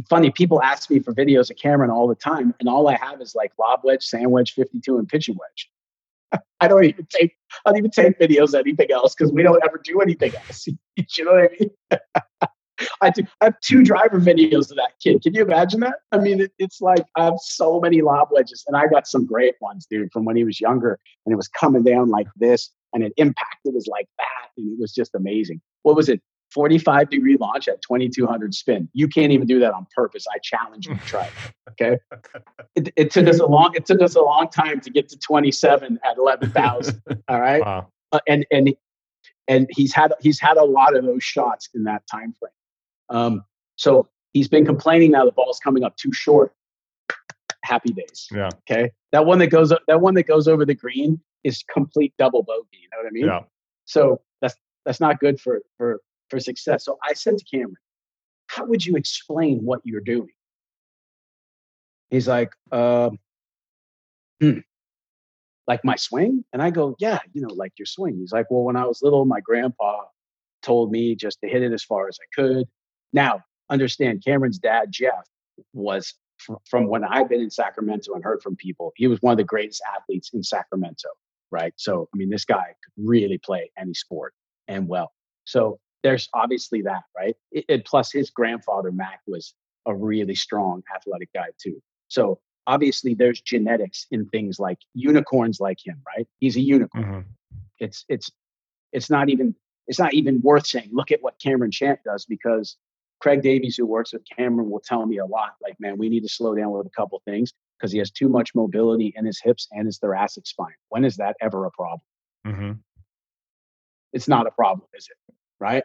funny, people ask me for videos of Cameron all the time, and all I have is like lob wedge, sand wedge, 52, and pitching wedge. I don't even take I don't even take videos of anything else because we don't ever do anything else. you know what I mean? I, do, I have two driver videos of that kid. Can you imagine that? I mean, it, it's like I have so many lob wedges, and I got some great ones, dude, from when he was younger, and it was coming down like this, and it impacted was like that, and it was just amazing. What was it? 45 degree launch at 2200 spin. You can't even do that on purpose. I challenge you to try. It, okay. It, it, took us a long, it took us a long time to get to 27 at 11,000. All right. Wow. Uh, and, and, and he's had, he's had a lot of those shots in that time frame. Um, so he's been complaining now the ball's coming up too short. Happy days. Yeah. Okay. That one that goes, that one that goes over the green is complete double bogey. You know what I mean? Yeah. So that's, that's not good for, for, for success. So I said to Cameron, how would you explain what you're doing? He's like, uh, hmm, like my swing? And I go, yeah, you know, like your swing. He's like, well, when I was little, my grandpa told me just to hit it as far as I could. Now, understand Cameron's dad, Jeff, was from when I've been in Sacramento and heard from people, he was one of the greatest athletes in Sacramento, right? So, I mean, this guy could really play any sport and well. So there's obviously that, right? It, it, plus, his grandfather, Mac, was a really strong athletic guy, too. So, obviously, there's genetics in things like unicorns like him, right? He's a unicorn. Mm-hmm. It's, it's, it's not even, it's not even worth saying, look at what Cameron Champ does because Craig Davies, who works with Cameron, will tell me a lot like, man, we need to slow down with a couple things because he has too much mobility in his hips and his thoracic spine. When is that ever a problem? Mm-hmm. It's not a problem, is it? Right?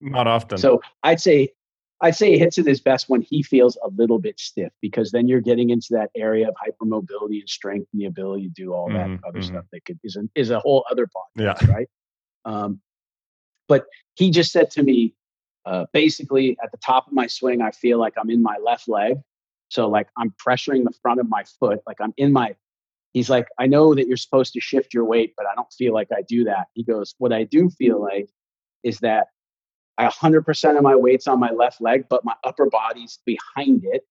Not often. So I'd say I'd say he hits it his best when he feels a little bit stiff because then you're getting into that area of hypermobility and strength and the ability to do all that mm-hmm, other mm-hmm. stuff that could is a, is a whole other podcast, yeah. right? Um, but he just said to me, uh, basically at the top of my swing, I feel like I'm in my left leg. So like I'm pressuring the front of my foot, like I'm in my. He's like, I know that you're supposed to shift your weight, but I don't feel like I do that. He goes, what I do feel like is that I 100% of my weight's on my left leg, but my upper body's behind it.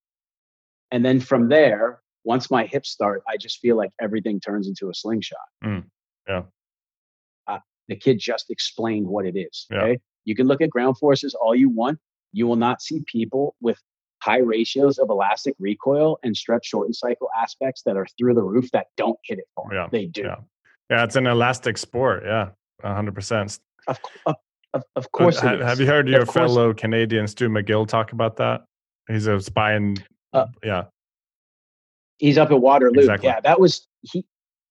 And then from there, once my hips start, I just feel like everything turns into a slingshot. Mm, yeah. Uh, the kid just explained what it is. Okay. Yeah. You can look at ground forces all you want. You will not see people with high ratios of elastic recoil and stretch shorten cycle aspects that are through the roof that don't hit it hard. Yeah. They do. Yeah. yeah. It's an elastic sport. Yeah. 100%. Of, of, of, of course. Have, have, you heard your fellow Canadian Stu McGill talk about that? He's a spy in, uh, yeah. He's up at Waterloo. Exactly. Yeah, that was he.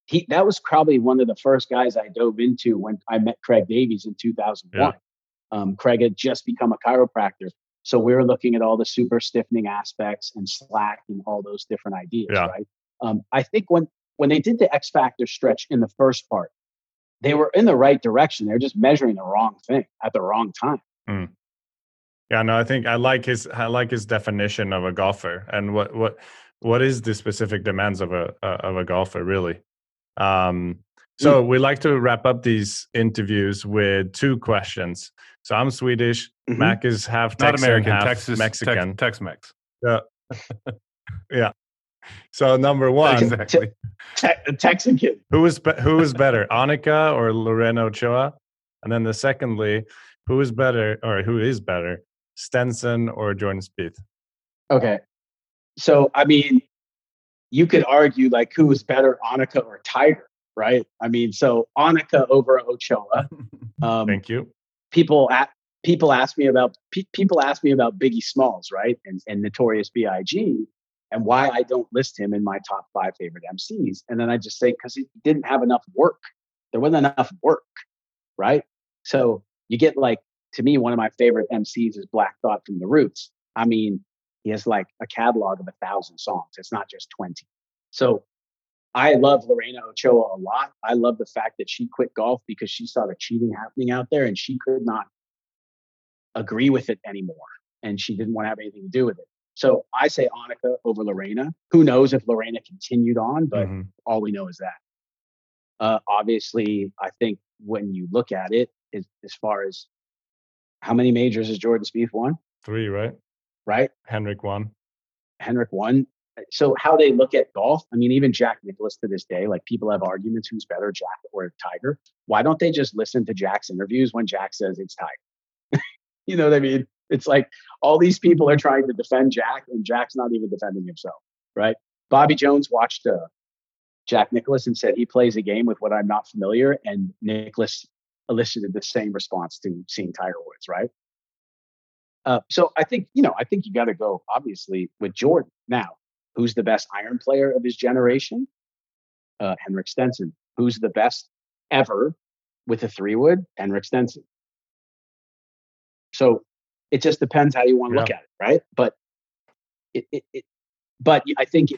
He that was probably one of the first guys I dove into when I met Craig Davies in 2001. Yeah. Um, Craig had just become a chiropractor, so we were looking at all the super stiffening aspects and slack and all those different ideas. Yeah. Right. Um, I think when when they did the X Factor stretch in the first part, they were in the right direction. They're just measuring the wrong thing at the wrong time. Mm. Yeah, no, I think I like his I like his definition of a golfer and what what what is the specific demands of a uh, of a golfer really. Um, so mm. we like to wrap up these interviews with two questions. So I'm Swedish. Mm-hmm. Mac is half Texan, Not American, half Texas, Mexican. Tex Mex. Yeah. yeah. So number one, exactly. Te- Texan kid. Who is be- who is better, Annika or Lorena Ochoa? And then the secondly, who is better or who is better, Stenson or Jordan Spieth? Okay. So I mean, you could argue like who is better, Annika or Tiger, right? I mean, so Annika over Ochoa. Um, Thank you. People at people ask me about pe- people ask me about Biggie Smalls, right, and, and Notorious B.I.G. and why I don't list him in my top five favorite MCs, and then I just say because he didn't have enough work. There wasn't enough work, right? So you get like to me one of my favorite MCs is Black Thought from the Roots. I mean, he has like a catalog of a thousand songs. It's not just 20. So I love Lorena Ochoa a lot. I love the fact that she quit golf because she saw the cheating happening out there and she could not agree with it anymore. And she didn't want to have anything to do with it. So I say Annika over Lorena. Who knows if Lorena continued on, but mm-hmm. all we know is that. Uh, obviously, I think when you look at it, as, as far as how many majors has Jordan Spieth won? Three, right? right? Henrik won. Henrik won. So how they look at golf, I mean, even Jack Nicklaus to this day, like people have arguments who's better, Jack or Tiger. Why don't they just listen to Jack's interviews when Jack says it's Tiger? you know what I mean? It's like all these people are trying to defend Jack, and Jack's not even defending himself, right? Bobby Jones watched uh, Jack Nicklaus and said he plays a game with what I'm not familiar, and Nicklaus elicited the same response to seeing Tiger Woods, right? Uh, so I think you know I think you got to go obviously with Jordan. Now, who's the best iron player of his generation? Uh, Henrik Stenson. Who's the best ever with a three wood? Henrik Stenson. So it just depends how you want to yeah. look at it, right? But it, it, it but I think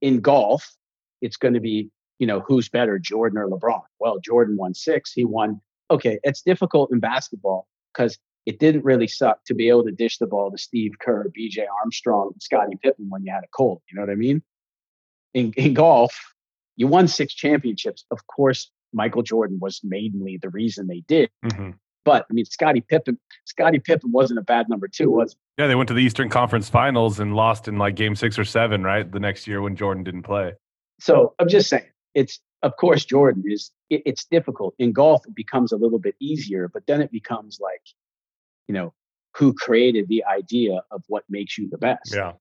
in golf, it's going to be you know who's better, Jordan or LeBron. Well, Jordan won six. He won. Okay, it's difficult in basketball because it didn't really suck to be able to dish the ball to Steve Kerr, BJ Armstrong, Scottie Pippen when you had a cold. You know what I mean? In, in golf, you won six championships. Of course, Michael Jordan was mainly the reason they did. Mm-hmm. But I mean, Scottie Pippen, Scottie Pippen wasn't a bad number two, was Yeah, they went to the Eastern Conference Finals and lost in like Game Six or Seven, right? The next year when Jordan didn't play. So I'm just saying, it's of course Jordan is. It, it's difficult in golf. It becomes a little bit easier, but then it becomes like you know, who created the idea of what makes you the best. Yeah.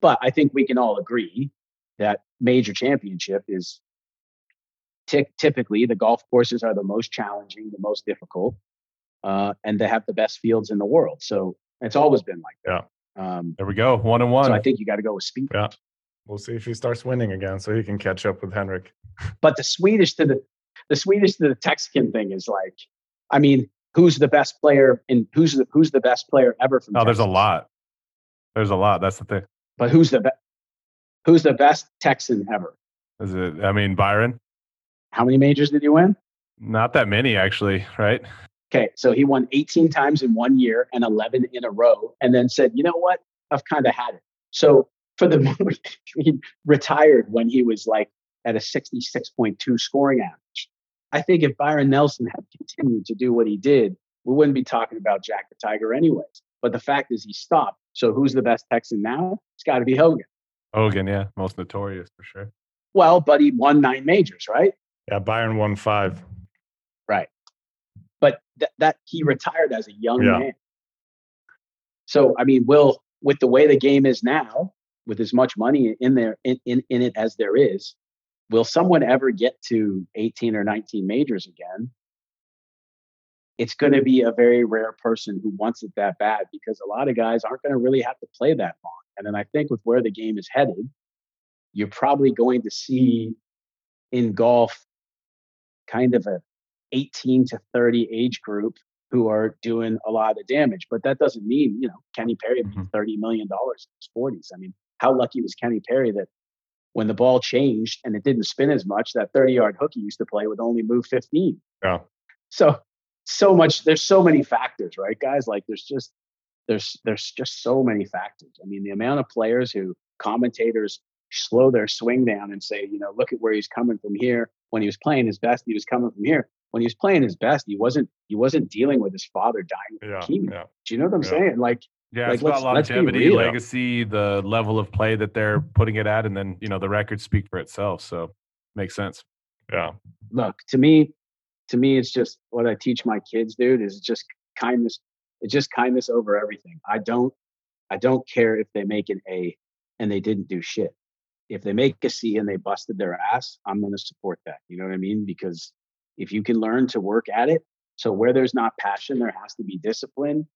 But I think we can all agree that major championship is t- typically the golf courses are the most challenging, the most difficult, uh, and they have the best fields in the world. So it's always been like that. Yeah. Um, there we go, one and one. So I think you got to go with Spieth. Yeah. We'll see if he starts winning again, so he can catch up with Henrik. But the Swedish to the the Swedish to the Texican thing is like, I mean, who's the best player and who's the who's the best player ever from. Oh, Texas. there's a lot. There's a lot. That's the thing. But who's the best? Who's the best Texan ever? Is it? I mean, Byron. How many majors did he win? Not that many, actually. Right. Okay, so he won 18 times in one year and 11 in a row, and then said, "You know what? I've kind of had it." So for the he retired when he was like at a 66.2 scoring average. I think if Byron Nelson had continued to do what he did, we wouldn't be talking about Jack the Tiger anyways. But the fact is he stopped. So who's the best Texan now? It's got to be Hogan. Hogan, yeah, most notorious for sure. Well, but he won nine majors, right? Yeah, Byron won five. Right. But th- that he hmm. retired as a young yeah. man. So I mean, will with the way the game is now, with as much money in there in, in, in it as there is, will someone ever get to 18 or 19 majors again? It's going to be a very rare person who wants it that bad because a lot of guys aren't going to really have to play that long. And then I think with where the game is headed, you're probably going to see in golf kind of a 18 to 30 age group who are doing a lot of damage. But that doesn't mean, you know, Kenny Perry made mm-hmm. $30 million in his 40s. I mean, how lucky was Kenny Perry that when the ball changed and it didn't spin as much, that 30 yard hook he used to play would only move 15. Yeah. So, so much, there's so many factors, right, guys? Like there's just, there's, there's just so many factors. I mean, the amount of players who commentators slow their swing down and say, you know, look at where he's coming from here. When he was playing his best, he was coming from here. When he was playing his best, he wasn't he wasn't dealing with his father dying of yeah, leukemia. Yeah. Do you know what I'm yeah. saying? Like yeah, like, it's about longevity, legacy, the level of play that they're putting it at, and then you know the records speak for itself. So makes sense. Yeah. Look, to me, to me, it's just what I teach my kids, dude, is just kindness. It's just kindness over everything. I don't, I don't care if they make an A and they didn't do shit. If they make a C and they busted their ass, I'm going to support that. You know what I mean? Because if you can learn to work at it, so where there's not passion, there has to be discipline,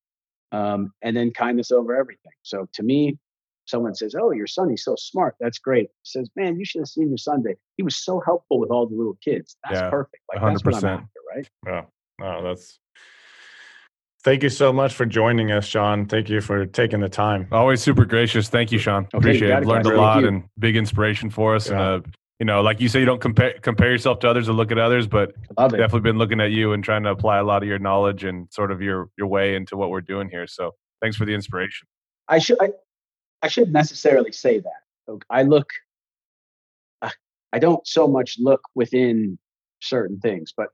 um, and then kindness over everything. So to me, someone says, "Oh, your son, he's so smart. That's great." He says, "Man, you should have seen your Sunday. He was so helpful with all the little kids. That's yeah, perfect. Like 100%. that's what I'm after, right?" Yeah. No, that's. Thank you so much for joining us, Sean. Thank you for taking the time. Always super gracious. Thank you, Sean. Okay, Appreciate it. Learned a lot and big inspiration for us. Yeah. And uh, you know, like you say, you don't compare compare yourself to others or look at others, but definitely been looking at you and trying to apply a lot of your knowledge and sort of your your way into what we're doing here. So thanks for the inspiration. I should I, I shouldn't necessarily say that. I look, uh, I don't so much look within certain things, but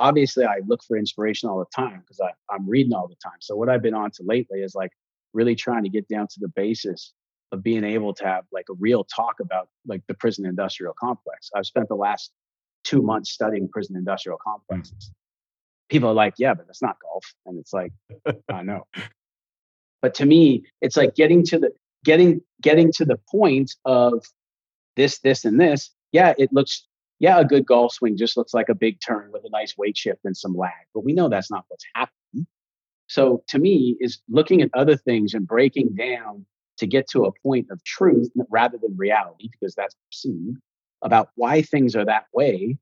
obviously I look for inspiration all the time because I'm reading all the time. So what I've been on to lately is like really trying to get down to the basis of being able to have like a real talk about like the prison industrial complex. I've spent the last two months studying prison industrial mm. complexes. People are like, yeah, but that's not golf. And it's like, I know. But to me, it's like getting to the getting getting to the point of this, this, and this. Yeah, it looks yeah, a good golf swing just looks like a big turn with a nice weight shift and some lag. But we know that's not what's happening. So to me, is looking at other things and breaking down to get to a point of truth rather than reality, because that's perceived about why things are that way.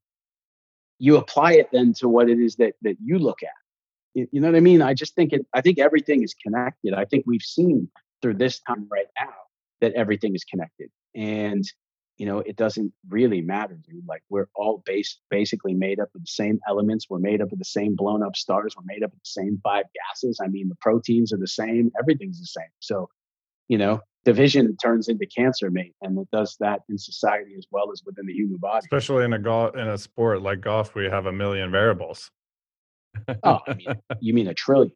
You apply it then to what it is that that you look at. You know what I mean? I just think it. I think everything is connected. I think we've seen through this time right now that everything is connected, and you know it doesn't really matter, dude. Like we're all base basically made up of the same elements. We're made up of the same blown up stars. We're made up of the same five gases. I mean, the proteins are the same. Everything's the same. So, you know, division turns into cancer, mate, and it does that in society as well as within the human body. Especially in a golf in a sport like golf, we have a million variables oh, I mean, you mean a trillion?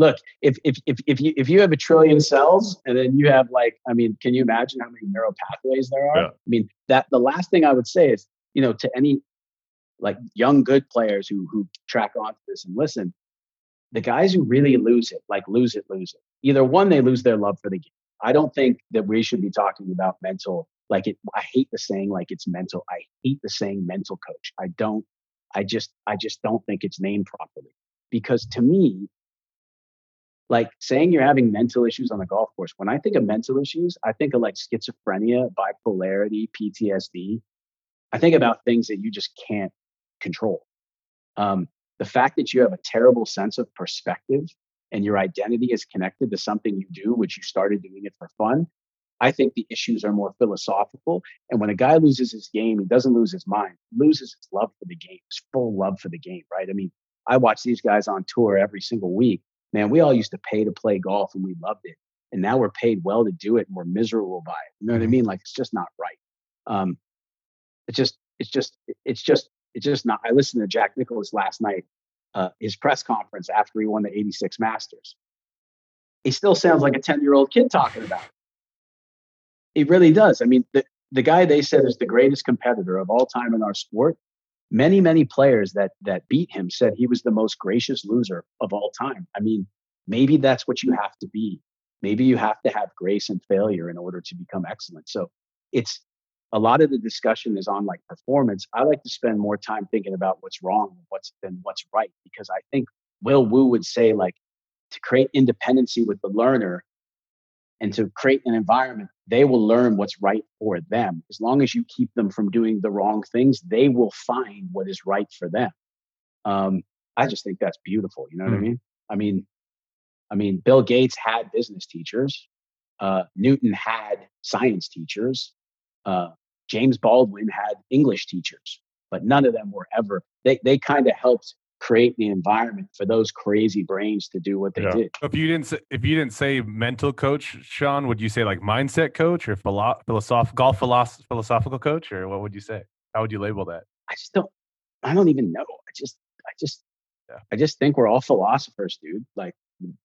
Look, if if if if you if you have a trillion cells and then you have like, I mean, can you imagine how many neural pathways there are? Yeah. I mean, that the last thing I would say is, you know, to any like young good players who who track onto this and listen, the guys who really lose it, like lose it, lose it. Either one, they lose their love for the game. I don't think that we should be talking about mental like it. I hate the saying like it's mental. I hate the saying mental coach. I don't I just I just don't think it's named properly. Because to me, like saying you're having mental issues on the golf course, when I think of mental issues, I think of like schizophrenia, bipolarity, PTSD. I think about things that you just can't control. Um, the fact that you have a terrible sense of perspective and your identity is connected to something you do, which you started doing it for fun, I think the issues are more philosophical. And when a guy loses his game, he doesn't lose his mind, he loses his love for the game, his full love for the game, right? I mean, I watch these guys on tour every single week. Man, we all used to pay to play golf and we loved it. And now we're paid well to do it and we're miserable by it. You know what I mean? Like it's just not right. Um, it's just, it's just, it's just, it's just not. I listened to Jack Nicklaus last night, uh, his press conference after he won the 86 Masters. He still sounds like a 10 year old kid talking about it. He really does. I mean, the, the guy they said is the greatest competitor of all time in our sport. Many, many players that that beat him said he was the most gracious loser of all time. I mean, maybe that's what you have to be. Maybe you have to have grace and failure in order to become excellent. So it's a lot of the discussion is on like performance. I like to spend more time thinking about what's wrong than what's than what's right because I think Will Wu would say like to create independency with the learner, and to create an environment they will learn what's right for them. As long as you keep them from doing the wrong things they will find what is right for them. Um, i just think that's beautiful you know what mm. i mean? I mean i mean bill gates had business teachers uh, newton had science teachers uh, james baldwin had english teachers but none of them were ever they, they kind of helped create the environment for those crazy brains to do what they yeah. did. If you didn't say, if you didn't say mental coach, Sean, would you say like mindset coach or philo- philosoph- golf philosoph- philosophical coach, or what would you say? How would you label that? I just don't. I don't even know. I just, I just, yeah. I just think we're all philosophers, dude. Like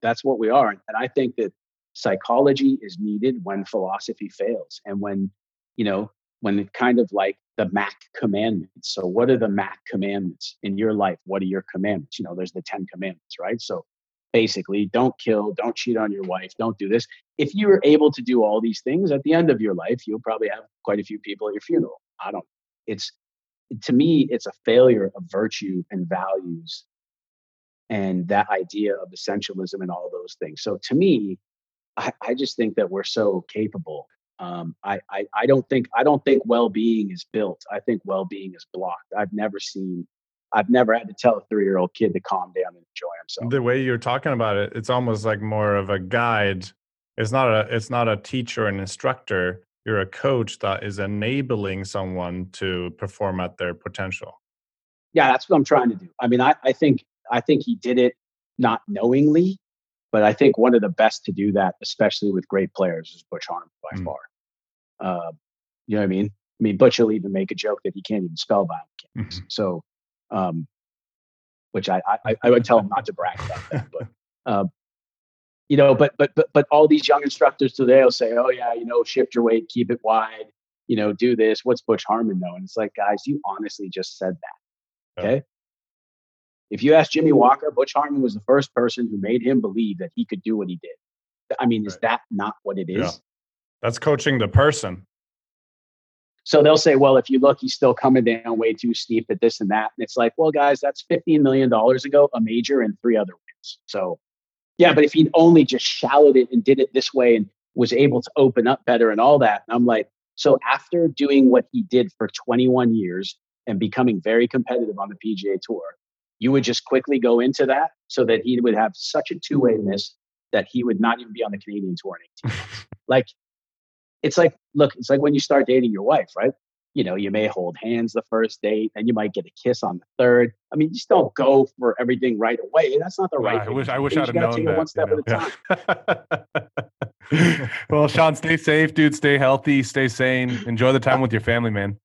that's what we are, and I think that psychology is needed when philosophy fails, and when you know when it kind of like the Mac commandments. So, what are the Mac commandments in your life? What are your commandments? You know, there's the 10 commandments, right? So, basically, don't kill, don't cheat on your wife, don't do this. If you are able to do all these things at the end of your life, you'll probably have quite a few people at your funeral. I don't, it's, to me, it's a failure of virtue and values and that idea of essentialism and all those things. So, to me, I, I just think that we're so capable um, I, I, I don't think I don't think well-being is built. I think well-being is blocked. I've never seen I've never had to tell a three-year-old kid to calm down and enjoy himself. The way you're talking about it, it's almost like more of a guide. It's not a it's not a teacher and instructor. You're a coach that is enabling someone to perform at their potential. Yeah, that's what I'm trying to do. I mean, I, I think I think he did it not knowingly, but I think one of the best to do that, especially with great players, is Butch Harmon by mm. far. Uh, you know what I mean? I mean, Butch will even make a joke that he can't even spell violent. Mm-hmm. So, um, which I, I, I would tell him not to brag about that, but uh, you know, but but but but all these young instructors today will say, "Oh yeah, you know, shift your weight, keep it wide, you know, do this." What's Butch Harmon though? And it's like, guys, you honestly just said that. Okay. If you ask Jimmy Walker, Butch Harmon was the first person who made him believe that he could do what he did. I mean, is that not what it is? Yeah. That's coaching the person. So they'll say, well, if you look, he's still coming down way too steep at this and that. And it's like, well, guys, that's $15 million ago, a major and three other wins. So, yeah, but if he'd only just shallowed it and did it this way and was able to open up better and all that. And I'm like, so after doing what he did for 21 years and becoming very competitive on the PGA Tour, you would just quickly go into that so that he would have such a two way miss that he would not even be on the Canadian tour in 18 like, it's like, look, it's like when you start dating your wife, right? You know, you may hold hands the first date, and you might get a kiss on the third. I mean, you just don't go for everything right away. That's not the right. I wish I wish I'd have known that. One step you know? at a time. well, Sean, stay safe, dude. Stay healthy. Stay sane. Enjoy the time with your family, man.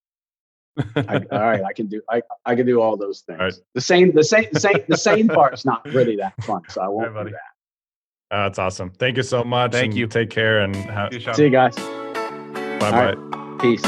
I, all right, I can do I, I can do all those things. Right. The same the same the same the same part's not really that fun, so I won't right, do that. Uh, that's awesome. Thank you so much. Thank you. Take care and ha- see you guys. Bye bye. Peace.